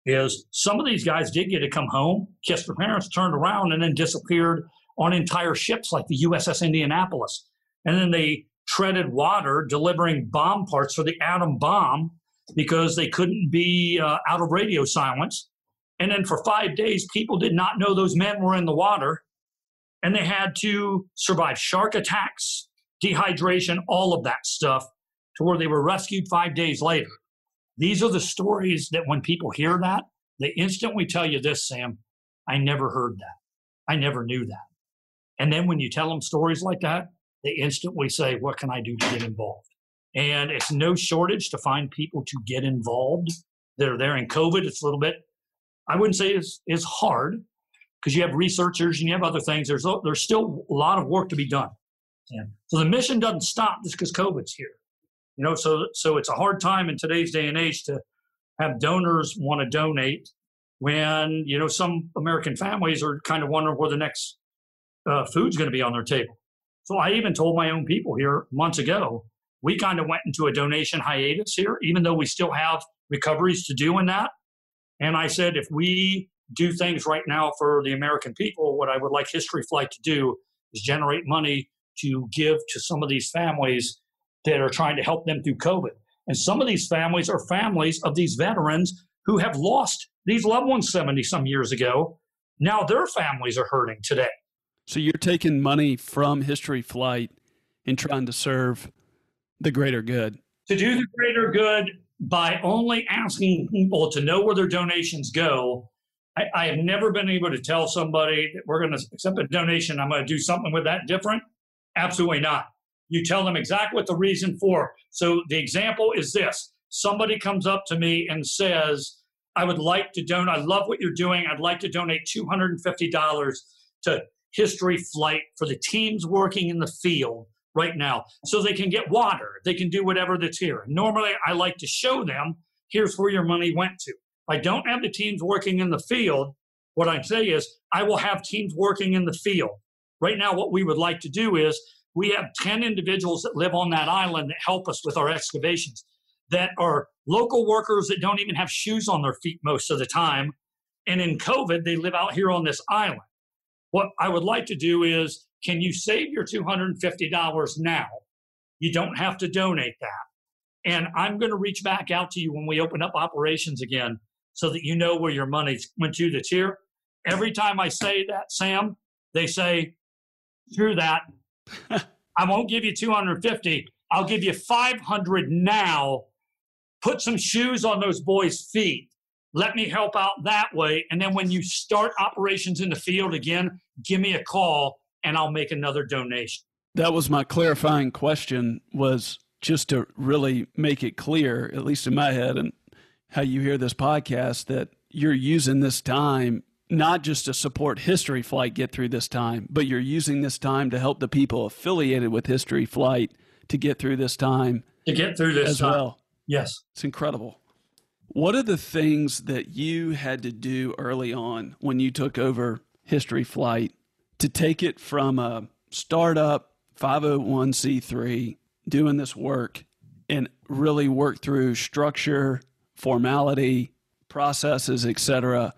Is some of these guys did get to come home, kiss their parents, turned around, and then disappeared on entire ships like the USS Indianapolis. And then they treaded water delivering bomb parts for the atom bomb because they couldn't be uh, out of radio silence. And then for five days, people did not know those men were in the water. And they had to survive shark attacks, dehydration, all of that stuff to where they were rescued five days later. These are the stories that when people hear that, they instantly tell you this, Sam, I never heard that. I never knew that. And then when you tell them stories like that, they instantly say, What can I do to get involved? And it's no shortage to find people to get involved. They're there in COVID. It's a little bit, I wouldn't say it's, it's hard because you have researchers and you have other things. There's, there's still a lot of work to be done. And so the mission doesn't stop just because COVID's here. You know, so so it's a hard time in today's day and age to have donors want to donate when you know some American families are kind of wondering where the next uh, food's going to be on their table. So I even told my own people here months ago, we kind of went into a donation hiatus here, even though we still have recoveries to do in that. And I said, if we do things right now for the American people, what I would like History Flight to do is generate money to give to some of these families that are trying to help them through COVID. And some of these families are families of these veterans who have lost these loved ones 70 some years ago. Now their families are hurting today. So you're taking money from History Flight and trying to serve the greater good. To do the greater good by only asking people to know where their donations go. I, I have never been able to tell somebody that we're going to accept a donation. I'm going to do something with that different. Absolutely not. You tell them exactly what the reason for. So the example is this: somebody comes up to me and says, "I would like to donate. I love what you're doing. I'd like to donate two hundred and fifty dollars to history flight for the teams working in the field right now so they can get water they can do whatever that's here. Normally i like to show them here's where your money went to. I don't have the teams working in the field what i say is i will have teams working in the field. Right now what we would like to do is we have 10 individuals that live on that island that help us with our excavations that are local workers that don't even have shoes on their feet most of the time and in covid they live out here on this island. What I would like to do is can you save your $250 now? You don't have to donate that. And I'm going to reach back out to you when we open up operations again so that you know where your money went to that's here. Every time I say that, Sam, they say, through that, I won't give you 250. I'll give you 500 now. Put some shoes on those boys' feet. Let me help out that way. And then when you start operations in the field again, give me a call and I'll make another donation. That was my clarifying question was just to really make it clear, at least in my head and how you hear this podcast, that you're using this time not just to support History Flight get through this time, but you're using this time to help the people affiliated with History Flight to get through this time. To get through this as time. well. Yes. It's incredible. What are the things that you had to do early on when you took over History Flight to take it from a startup 501c3 doing this work and really work through structure, formality, processes, etc.,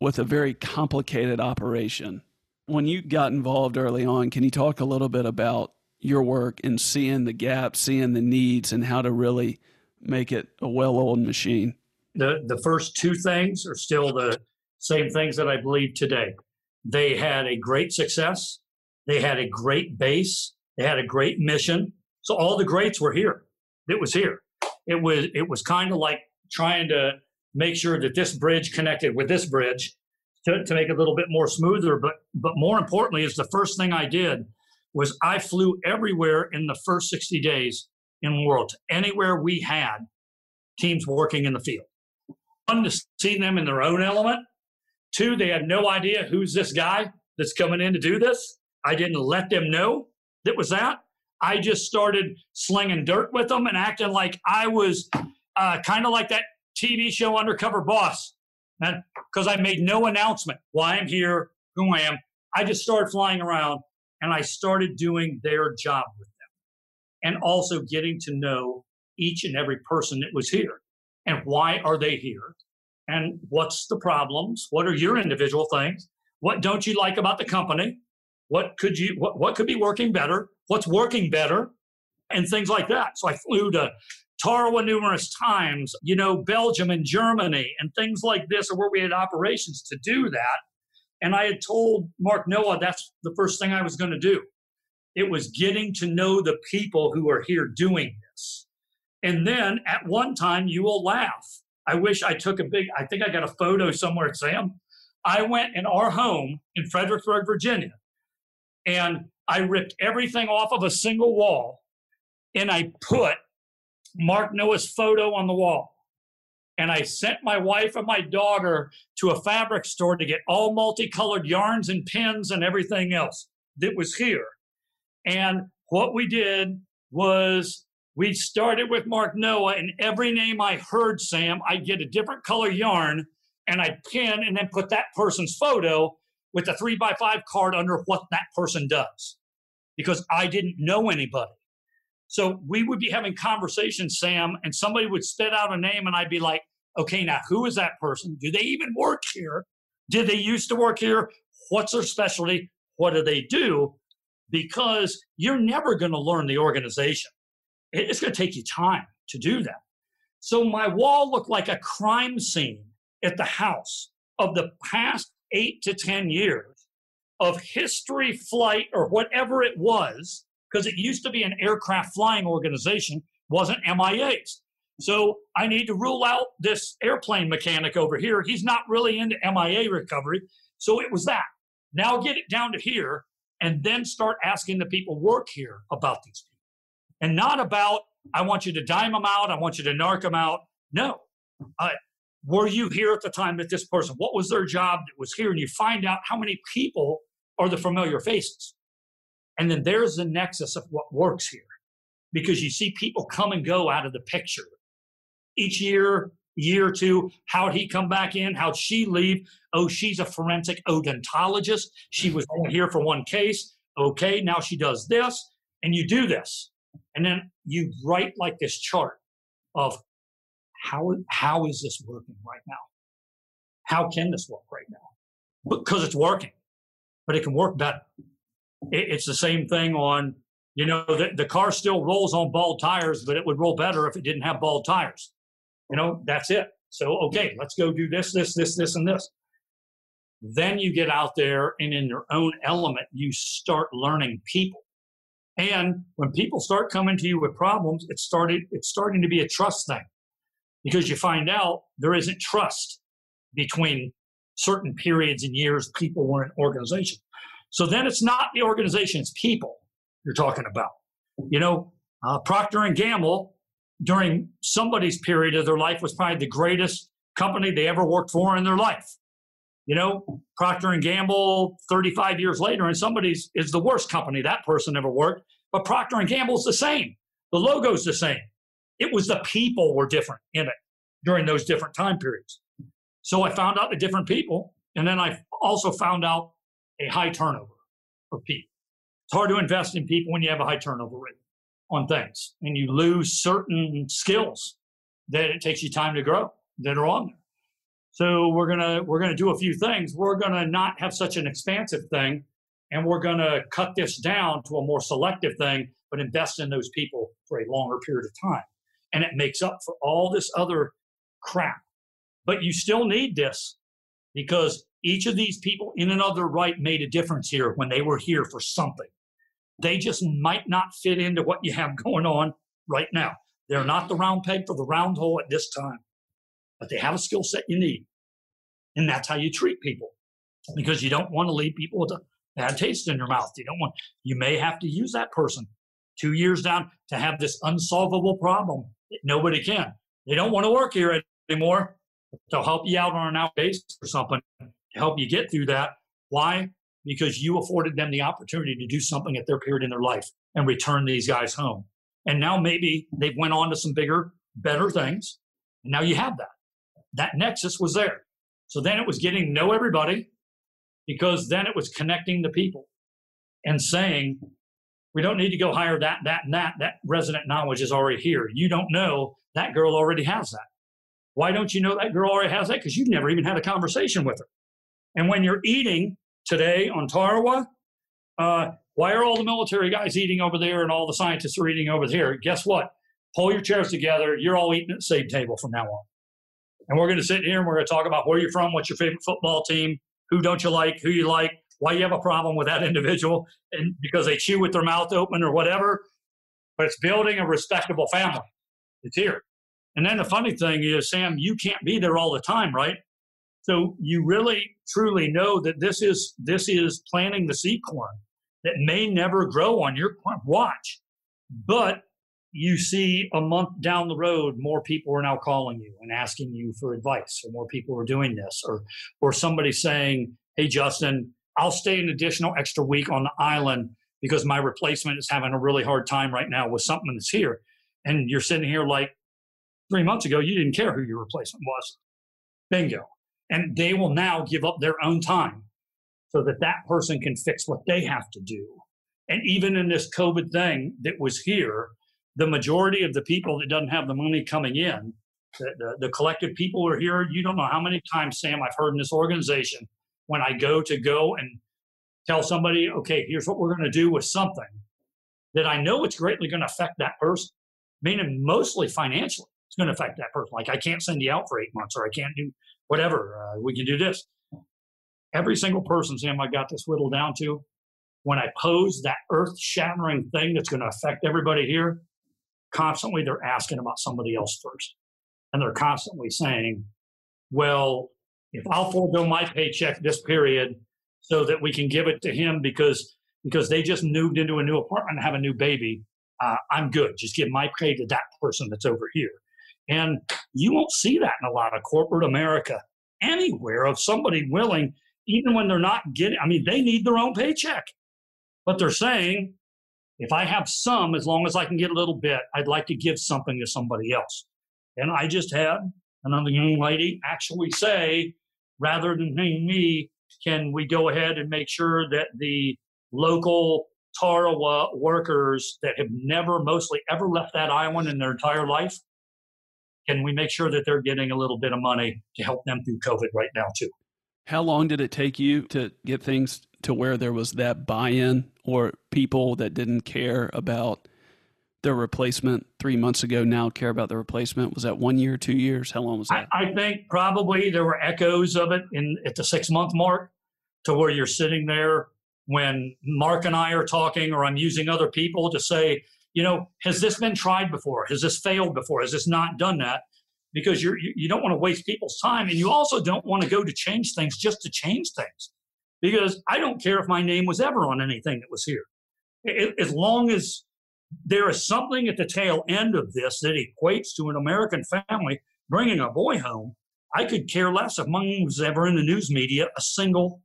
with a very complicated operation? When you got involved early on, can you talk a little bit about your work and seeing the gaps, seeing the needs, and how to really make it a well-oiled machine? The the first two things are still the same things that I believe today. They had a great success. They had a great base. They had a great mission. So all the greats were here. It was here. It was it was kind of like trying to make sure that this bridge connected with this bridge to, to make it a little bit more smoother. But but more importantly, is the first thing I did was I flew everywhere in the first 60 days in the world, anywhere we had teams working in the field. Fun to see them in their own element. Two, they had no idea who's this guy that's coming in to do this. I didn't let them know that was that. I just started slinging dirt with them and acting like I was uh, kind of like that TV show Undercover Boss. And because I made no announcement why I'm here, who I am, I just started flying around and I started doing their job with them and also getting to know each and every person that was here and why are they here and what's the problems what are your individual things what don't you like about the company what could you what, what could be working better what's working better and things like that so i flew to Tarawa numerous times, you know, Belgium and Germany and things like this are where we had operations to do that. And I had told Mark Noah that's the first thing I was going to do. It was getting to know the people who are here doing this. And then at one time, you will laugh. I wish I took a big, I think I got a photo somewhere, Sam. I went in our home in Fredericksburg, Virginia, and I ripped everything off of a single wall and I put Mark Noah's photo on the wall. And I sent my wife and my daughter to a fabric store to get all multicolored yarns and pins and everything else that was here. And what we did was we started with Mark Noah, and every name I heard, Sam, I'd get a different color yarn and I'd pin and then put that person's photo with a three by five card under what that person does because I didn't know anybody. So we would be having conversations, Sam, and somebody would spit out a name, and I'd be like, okay, now who is that person? Do they even work here? Did they used to work here? What's their specialty? What do they do? Because you're never going to learn the organization. It's going to take you time to do that. So my wall looked like a crime scene at the house of the past eight to 10 years of history, flight, or whatever it was because it used to be an aircraft flying organization, wasn't MIA's. So I need to rule out this airplane mechanic over here. He's not really into MIA recovery. So it was that. Now get it down to here and then start asking the people work here about these people. And not about, I want you to dime them out, I want you to narc them out. No. Uh, were you here at the time that this person, what was their job that was here? And you find out how many people are the familiar faces. And then there's the nexus of what works here because you see people come and go out of the picture. Each year, year or two, how'd he come back in? How'd she leave? Oh, she's a forensic odontologist. She was only here for one case. Okay, now she does this. And you do this. And then you write like this chart of how, how is this working right now? How can this work right now? Because it's working, but it can work better. It's the same thing on you know the, the car still rolls on bald tires but it would roll better if it didn't have bald tires. You know that's it. So okay let's go do this this this this and this. Then you get out there and in your own element you start learning people And when people start coming to you with problems, it started it's starting to be a trust thing. Because you find out there isn't trust between certain periods and years people were in organization. So then it's not the organization, it's people you're talking about. You know, uh, Procter and Gamble during somebody's period of their life was probably the greatest company they ever worked for in their life. You know, Procter and Gamble 35 years later and somebody's is the worst company that person ever worked, but Procter and Gamble's the same. The logo's the same. It was the people were different in it during those different time periods. So I found out the different people, and then I also found out a high turnover of people. It's hard to invest in people when you have a high turnover rate on things and you lose certain skills that it takes you time to grow that are on there. So we're gonna we're gonna do a few things. We're gonna not have such an expansive thing, and we're gonna cut this down to a more selective thing, but invest in those people for a longer period of time. And it makes up for all this other crap. But you still need this because each of these people in and of their right made a difference here when they were here for something. They just might not fit into what you have going on right now. They're not the round peg for the round hole at this time, but they have a skill set you need. And that's how you treat people because you don't want to leave people with a bad taste in your mouth. You don't want, you may have to use that person two years down to have this unsolvable problem that nobody can. They don't want to work here anymore. They'll help you out on an out base or something to help you get through that. Why? because you afforded them the opportunity to do something at their period in their life and return these guys home. And now maybe they've went on to some bigger, better things. And now you have that. That nexus was there. So then it was getting know everybody because then it was connecting the people and saying, we don't need to go hire that, that, and that. That resident knowledge is already here. You don't know that girl already has that. Why don't you know that girl already has that? Because you've never even had a conversation with her. And when you're eating today on Tarawa. Uh, why are all the military guys eating over there and all the scientists are eating over here? Guess what? Pull your chairs together. You're all eating at the same table from now on. And we're going to sit here and we're going to talk about where you're from, what's your favorite football team, who don't you like, who you like, why you have a problem with that individual, and because they chew with their mouth open or whatever. But it's building a respectable family. It's here. And then the funny thing is, Sam, you can't be there all the time, right? So you really truly know that this is this is planting the seed corn that may never grow on your watch. But you see a month down the road, more people are now calling you and asking you for advice, or more people are doing this, or or somebody saying, Hey Justin, I'll stay an additional extra week on the island because my replacement is having a really hard time right now with something that's here. And you're sitting here like three months ago, you didn't care who your replacement was. Bingo and they will now give up their own time so that that person can fix what they have to do and even in this covid thing that was here the majority of the people that doesn't have the money coming in the, the, the collective people are here you don't know how many times sam i've heard in this organization when i go to go and tell somebody okay here's what we're going to do with something that i know it's greatly going to affect that person meaning mostly financially it's going to affect that person like i can't send you out for eight months or i can't do whatever, uh, we can do this. Every single person, Sam, I got this whittled down to when I pose that earth shattering thing that's going to affect everybody here, constantly they're asking about somebody else first. And they're constantly saying, well, if I'll forego my paycheck this period so that we can give it to him because because they just moved into a new apartment and have a new baby, uh, I'm good. Just give my pay to that person that's over here. And you won't see that in a lot of corporate America anywhere of somebody willing, even when they're not getting, I mean, they need their own paycheck. But they're saying, if I have some, as long as I can get a little bit, I'd like to give something to somebody else. And I just had another young lady actually say, rather than paying me, can we go ahead and make sure that the local Tarawa workers that have never, mostly ever left that island in their entire life, can we make sure that they're getting a little bit of money to help them through COVID right now, too? How long did it take you to get things to where there was that buy in or people that didn't care about their replacement three months ago now care about the replacement? Was that one year, two years? How long was that? I, I think probably there were echoes of it in at the six month mark to where you're sitting there when Mark and I are talking, or I'm using other people to say, you know, has this been tried before? Has this failed before? Has this not done that? Because you're, you, you don't want to waste people's time. And you also don't want to go to change things just to change things. Because I don't care if my name was ever on anything that was here. As long as there is something at the tail end of this that equates to an American family bringing a boy home, I could care less if mine was ever in the news media, a single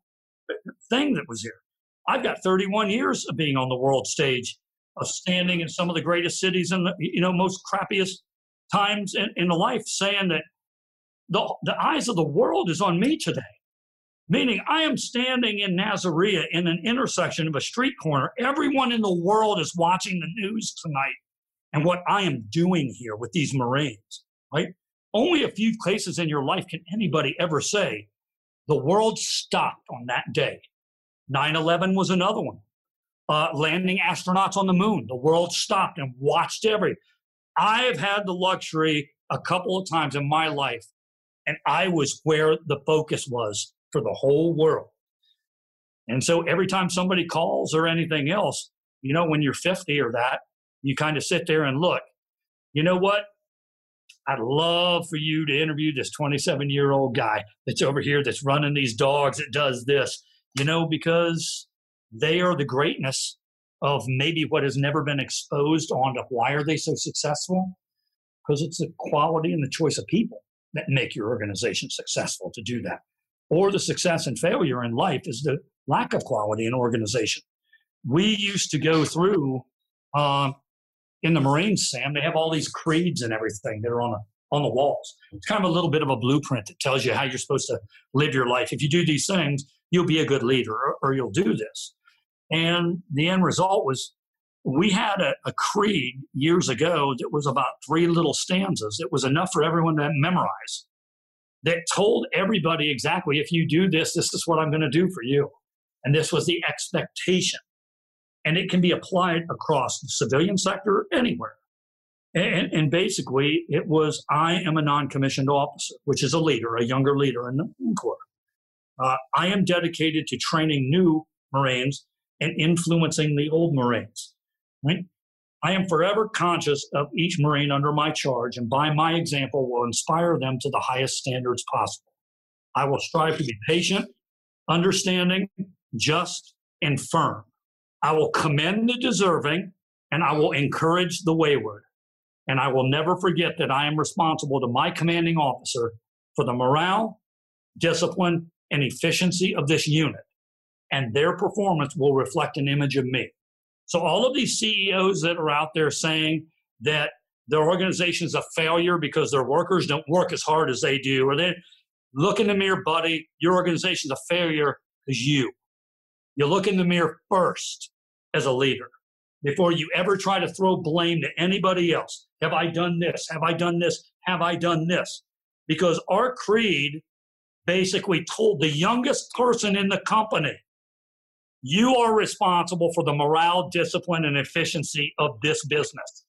thing that was here. I've got 31 years of being on the world stage, of standing in some of the greatest cities and the you know most crappiest times in, in the life, saying that the the eyes of the world is on me today. Meaning, I am standing in Nasiriyah in an intersection of a street corner. Everyone in the world is watching the news tonight and what I am doing here with these Marines, right? Only a few cases in your life can anybody ever say, the world stopped on that day. 9 11 was another one. Uh, landing astronauts on the moon, the world stopped and watched every. I have had the luxury a couple of times in my life, and I was where the focus was for the whole world. And so every time somebody calls or anything else, you know, when you're 50 or that, you kind of sit there and look. You know what? I'd love for you to interview this 27 year old guy that's over here that's running these dogs that does this, you know, because they are the greatness of maybe what has never been exposed onto why are they so successful? Because it's the quality and the choice of people that make your organization successful to do that. Or the success and failure in life is the lack of quality in organization. We used to go through um, in the Marines, Sam, they have all these creeds and everything that are on the on the walls. It's kind of a little bit of a blueprint that tells you how you're supposed to live your life. If you do these things, you'll be a good leader or, or you'll do this. And the end result was we had a, a, creed years ago that was about three little stanzas. It was enough for everyone to memorize that told everybody exactly if you do this, this is what I'm going to do for you. And this was the expectation and it can be applied across the civilian sector anywhere. And, and, basically, it was I am a non commissioned officer, which is a leader, a younger leader in the Marine Corps. Uh, I am dedicated to training new Marines and influencing the old Marines. Right? I am forever conscious of each Marine under my charge, and by my example, will inspire them to the highest standards possible. I will strive to be patient, understanding, just, and firm I will commend the deserving and I will encourage the wayward. And I will never forget that I am responsible to my commanding officer for the morale, discipline, and efficiency of this unit. And their performance will reflect an image of me. So, all of these CEOs that are out there saying that their organization is a failure because their workers don't work as hard as they do, or they look in the mirror, buddy, your organization is a failure because you. You look in the mirror first as a leader before you ever try to throw blame to anybody else. Have I done this? Have I done this? Have I done this? Because our creed basically told the youngest person in the company, you are responsible for the morale, discipline, and efficiency of this business.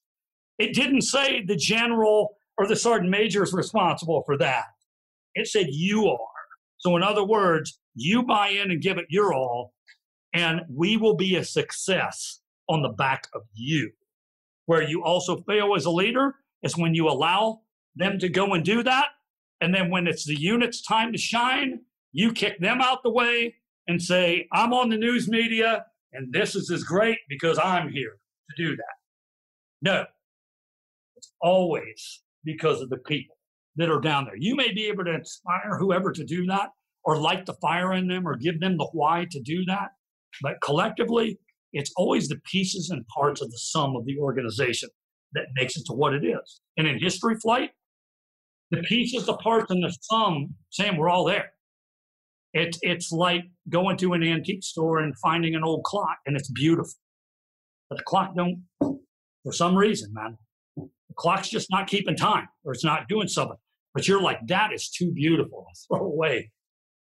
It didn't say the general or the sergeant major is responsible for that. It said you are. So, in other words, you buy in and give it your all, and we will be a success on the back of you. Where you also fail as a leader is when you allow them to go and do that. And then when it's the unit's time to shine, you kick them out the way and say, I'm on the news media and this is as great because I'm here to do that. No, it's always because of the people that are down there. You may be able to inspire whoever to do that or light the fire in them or give them the why to do that. But collectively, it's always the pieces and parts of the sum of the organization that makes it to what it is. And in history flight, the pieces, the parts, and the sum, Sam, we're all there. It's it's like going to an antique store and finding an old clock, and it's beautiful. But the clock don't, for some reason, man, the clock's just not keeping time, or it's not doing something. But you're like, that is too beautiful. Throw away.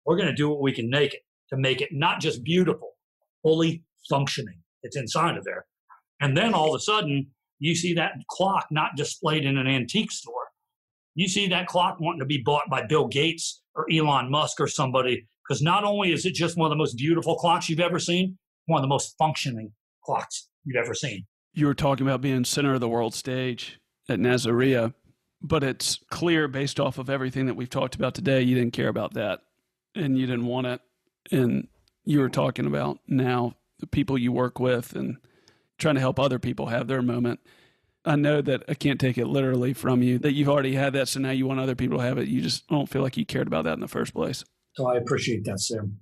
We're to do what we can make it to make it not just beautiful, fully functioning. It's inside of there. And then all of a sudden, you see that clock not displayed in an antique store. You see that clock wanting to be bought by Bill Gates or Elon Musk or somebody, because not only is it just one of the most beautiful clocks you've ever seen, one of the most functioning clocks you've ever seen. You were talking about being center of the world stage at Nasiriyah, but it's clear based off of everything that we've talked about today, you didn't care about that and you didn't want it. And you were talking about now the people you work with and trying to help other people have their moment. I know that I can't take it literally from you that you've already had that, so now you want other people to have it. You just don't feel like you cared about that in the first place. So I appreciate that, Sam.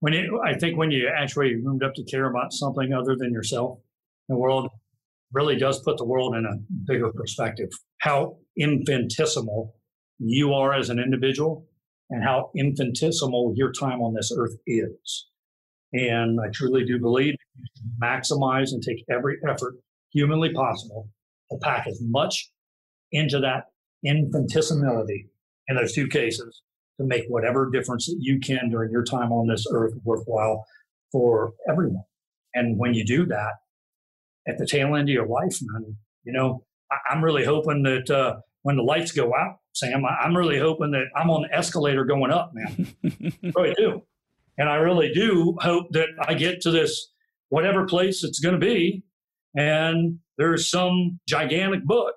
When you, I think when you actually roomed up to care about something other than yourself, the world really does put the world in a bigger perspective. How infinitesimal you are as an individual and how infinitesimal your time on this earth is. And I truly do believe maximize and take every effort humanly possible to pack as much into that infinitesimality in those two cases to make whatever difference that you can during your time on this earth worthwhile for everyone. And when you do that, at the tail end of your life, man, you know, I, am really hoping that uh, when the lights go out, Sam, I, am really hoping that I'm on the escalator going up, man. I really do. And I really do hope that I get to this whatever place it's going to be, and there's some gigantic book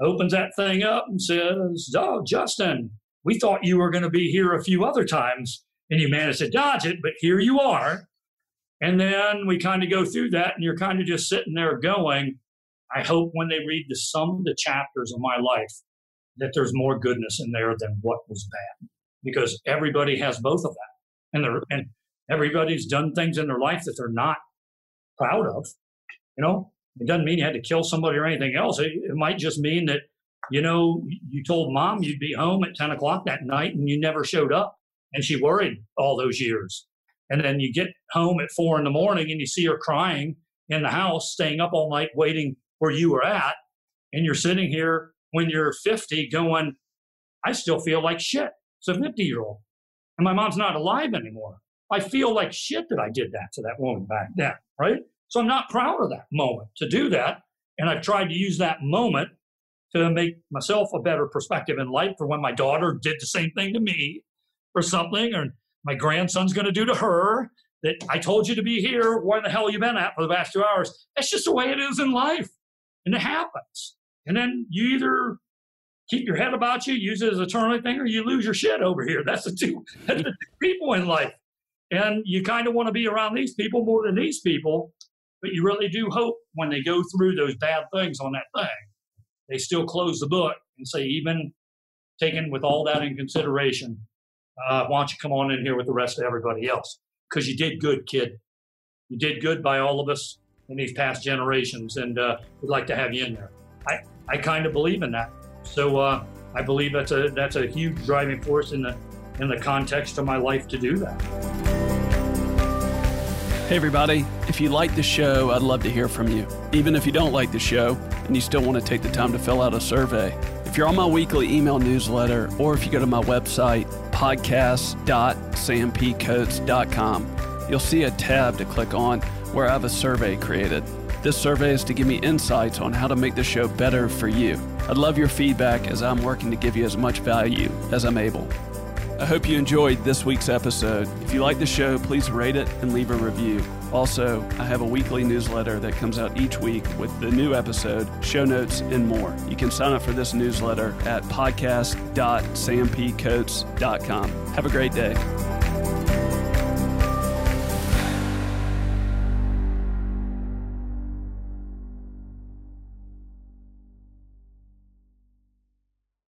opens that thing up and says, "Oh, Justin, we thought you were going to be here a few other times, and you managed to dodge it, but here you are." And then we kind of go through that, and you're kind of just sitting there going, I hope when they read the some of the chapters of my life that there's more goodness in there than what was bad. Because everybody has both of that. And they and everybody's done things in their life that they're not proud of. You know, it doesn't mean you had to kill somebody or anything else. It, it might just mean that, you know, you told mom you'd be home at 10 o'clock that night and you never showed up. And she worried all those years. And then you get home at four in the morning and you see her crying in the house, staying up all night waiting where you were at. And you're sitting here when you're 50 going, I still feel like shit. It's a 50 year old. And my mom's not alive anymore. I feel like shit that I did that to that woman back then, right? So I'm not proud of that moment to do that. And I've tried to use that moment to make myself a better perspective in life for when my daughter did the same thing to me or something, or my grandson's going to do to her that I told you to be here. Where the hell you been at for the past two hours? That's just the way it is in life. And it happens. And then you either keep your head about you, use it as a turning thing, or you lose your shit over here. That's the two, that's the two people in life. And you kind of want to be around these people more than these people, but you really do hope when they go through those bad things on that thing, they still close the book and say, even taken with all that in consideration, uh, why don't you come on in here with the rest of everybody else? Because you did good, kid. You did good by all of us in these past generations, and uh, we'd like to have you in there. I, I kind of believe in that. So uh, I believe that's a that's a huge driving force in the in the context of my life to do that. Hey everybody, if you like the show, I'd love to hear from you. Even if you don't like the show and you still want to take the time to fill out a survey. If you're on my weekly email newsletter or if you go to my website, podcast.matthaaga.com, you'll see a tab to click on where I have a survey created. This survey is to give me insights on how to make the show better for you. I'd love your feedback as I'm working to give you as much value as I'm able. I hope you enjoyed this week's episode. If you like the show, please rate it and leave a review. Also, I have a weekly newsletter that comes out each week with the new episode, show notes, and more. You can sign up for this newsletter at podcast.matthaaga.com. Have a great day.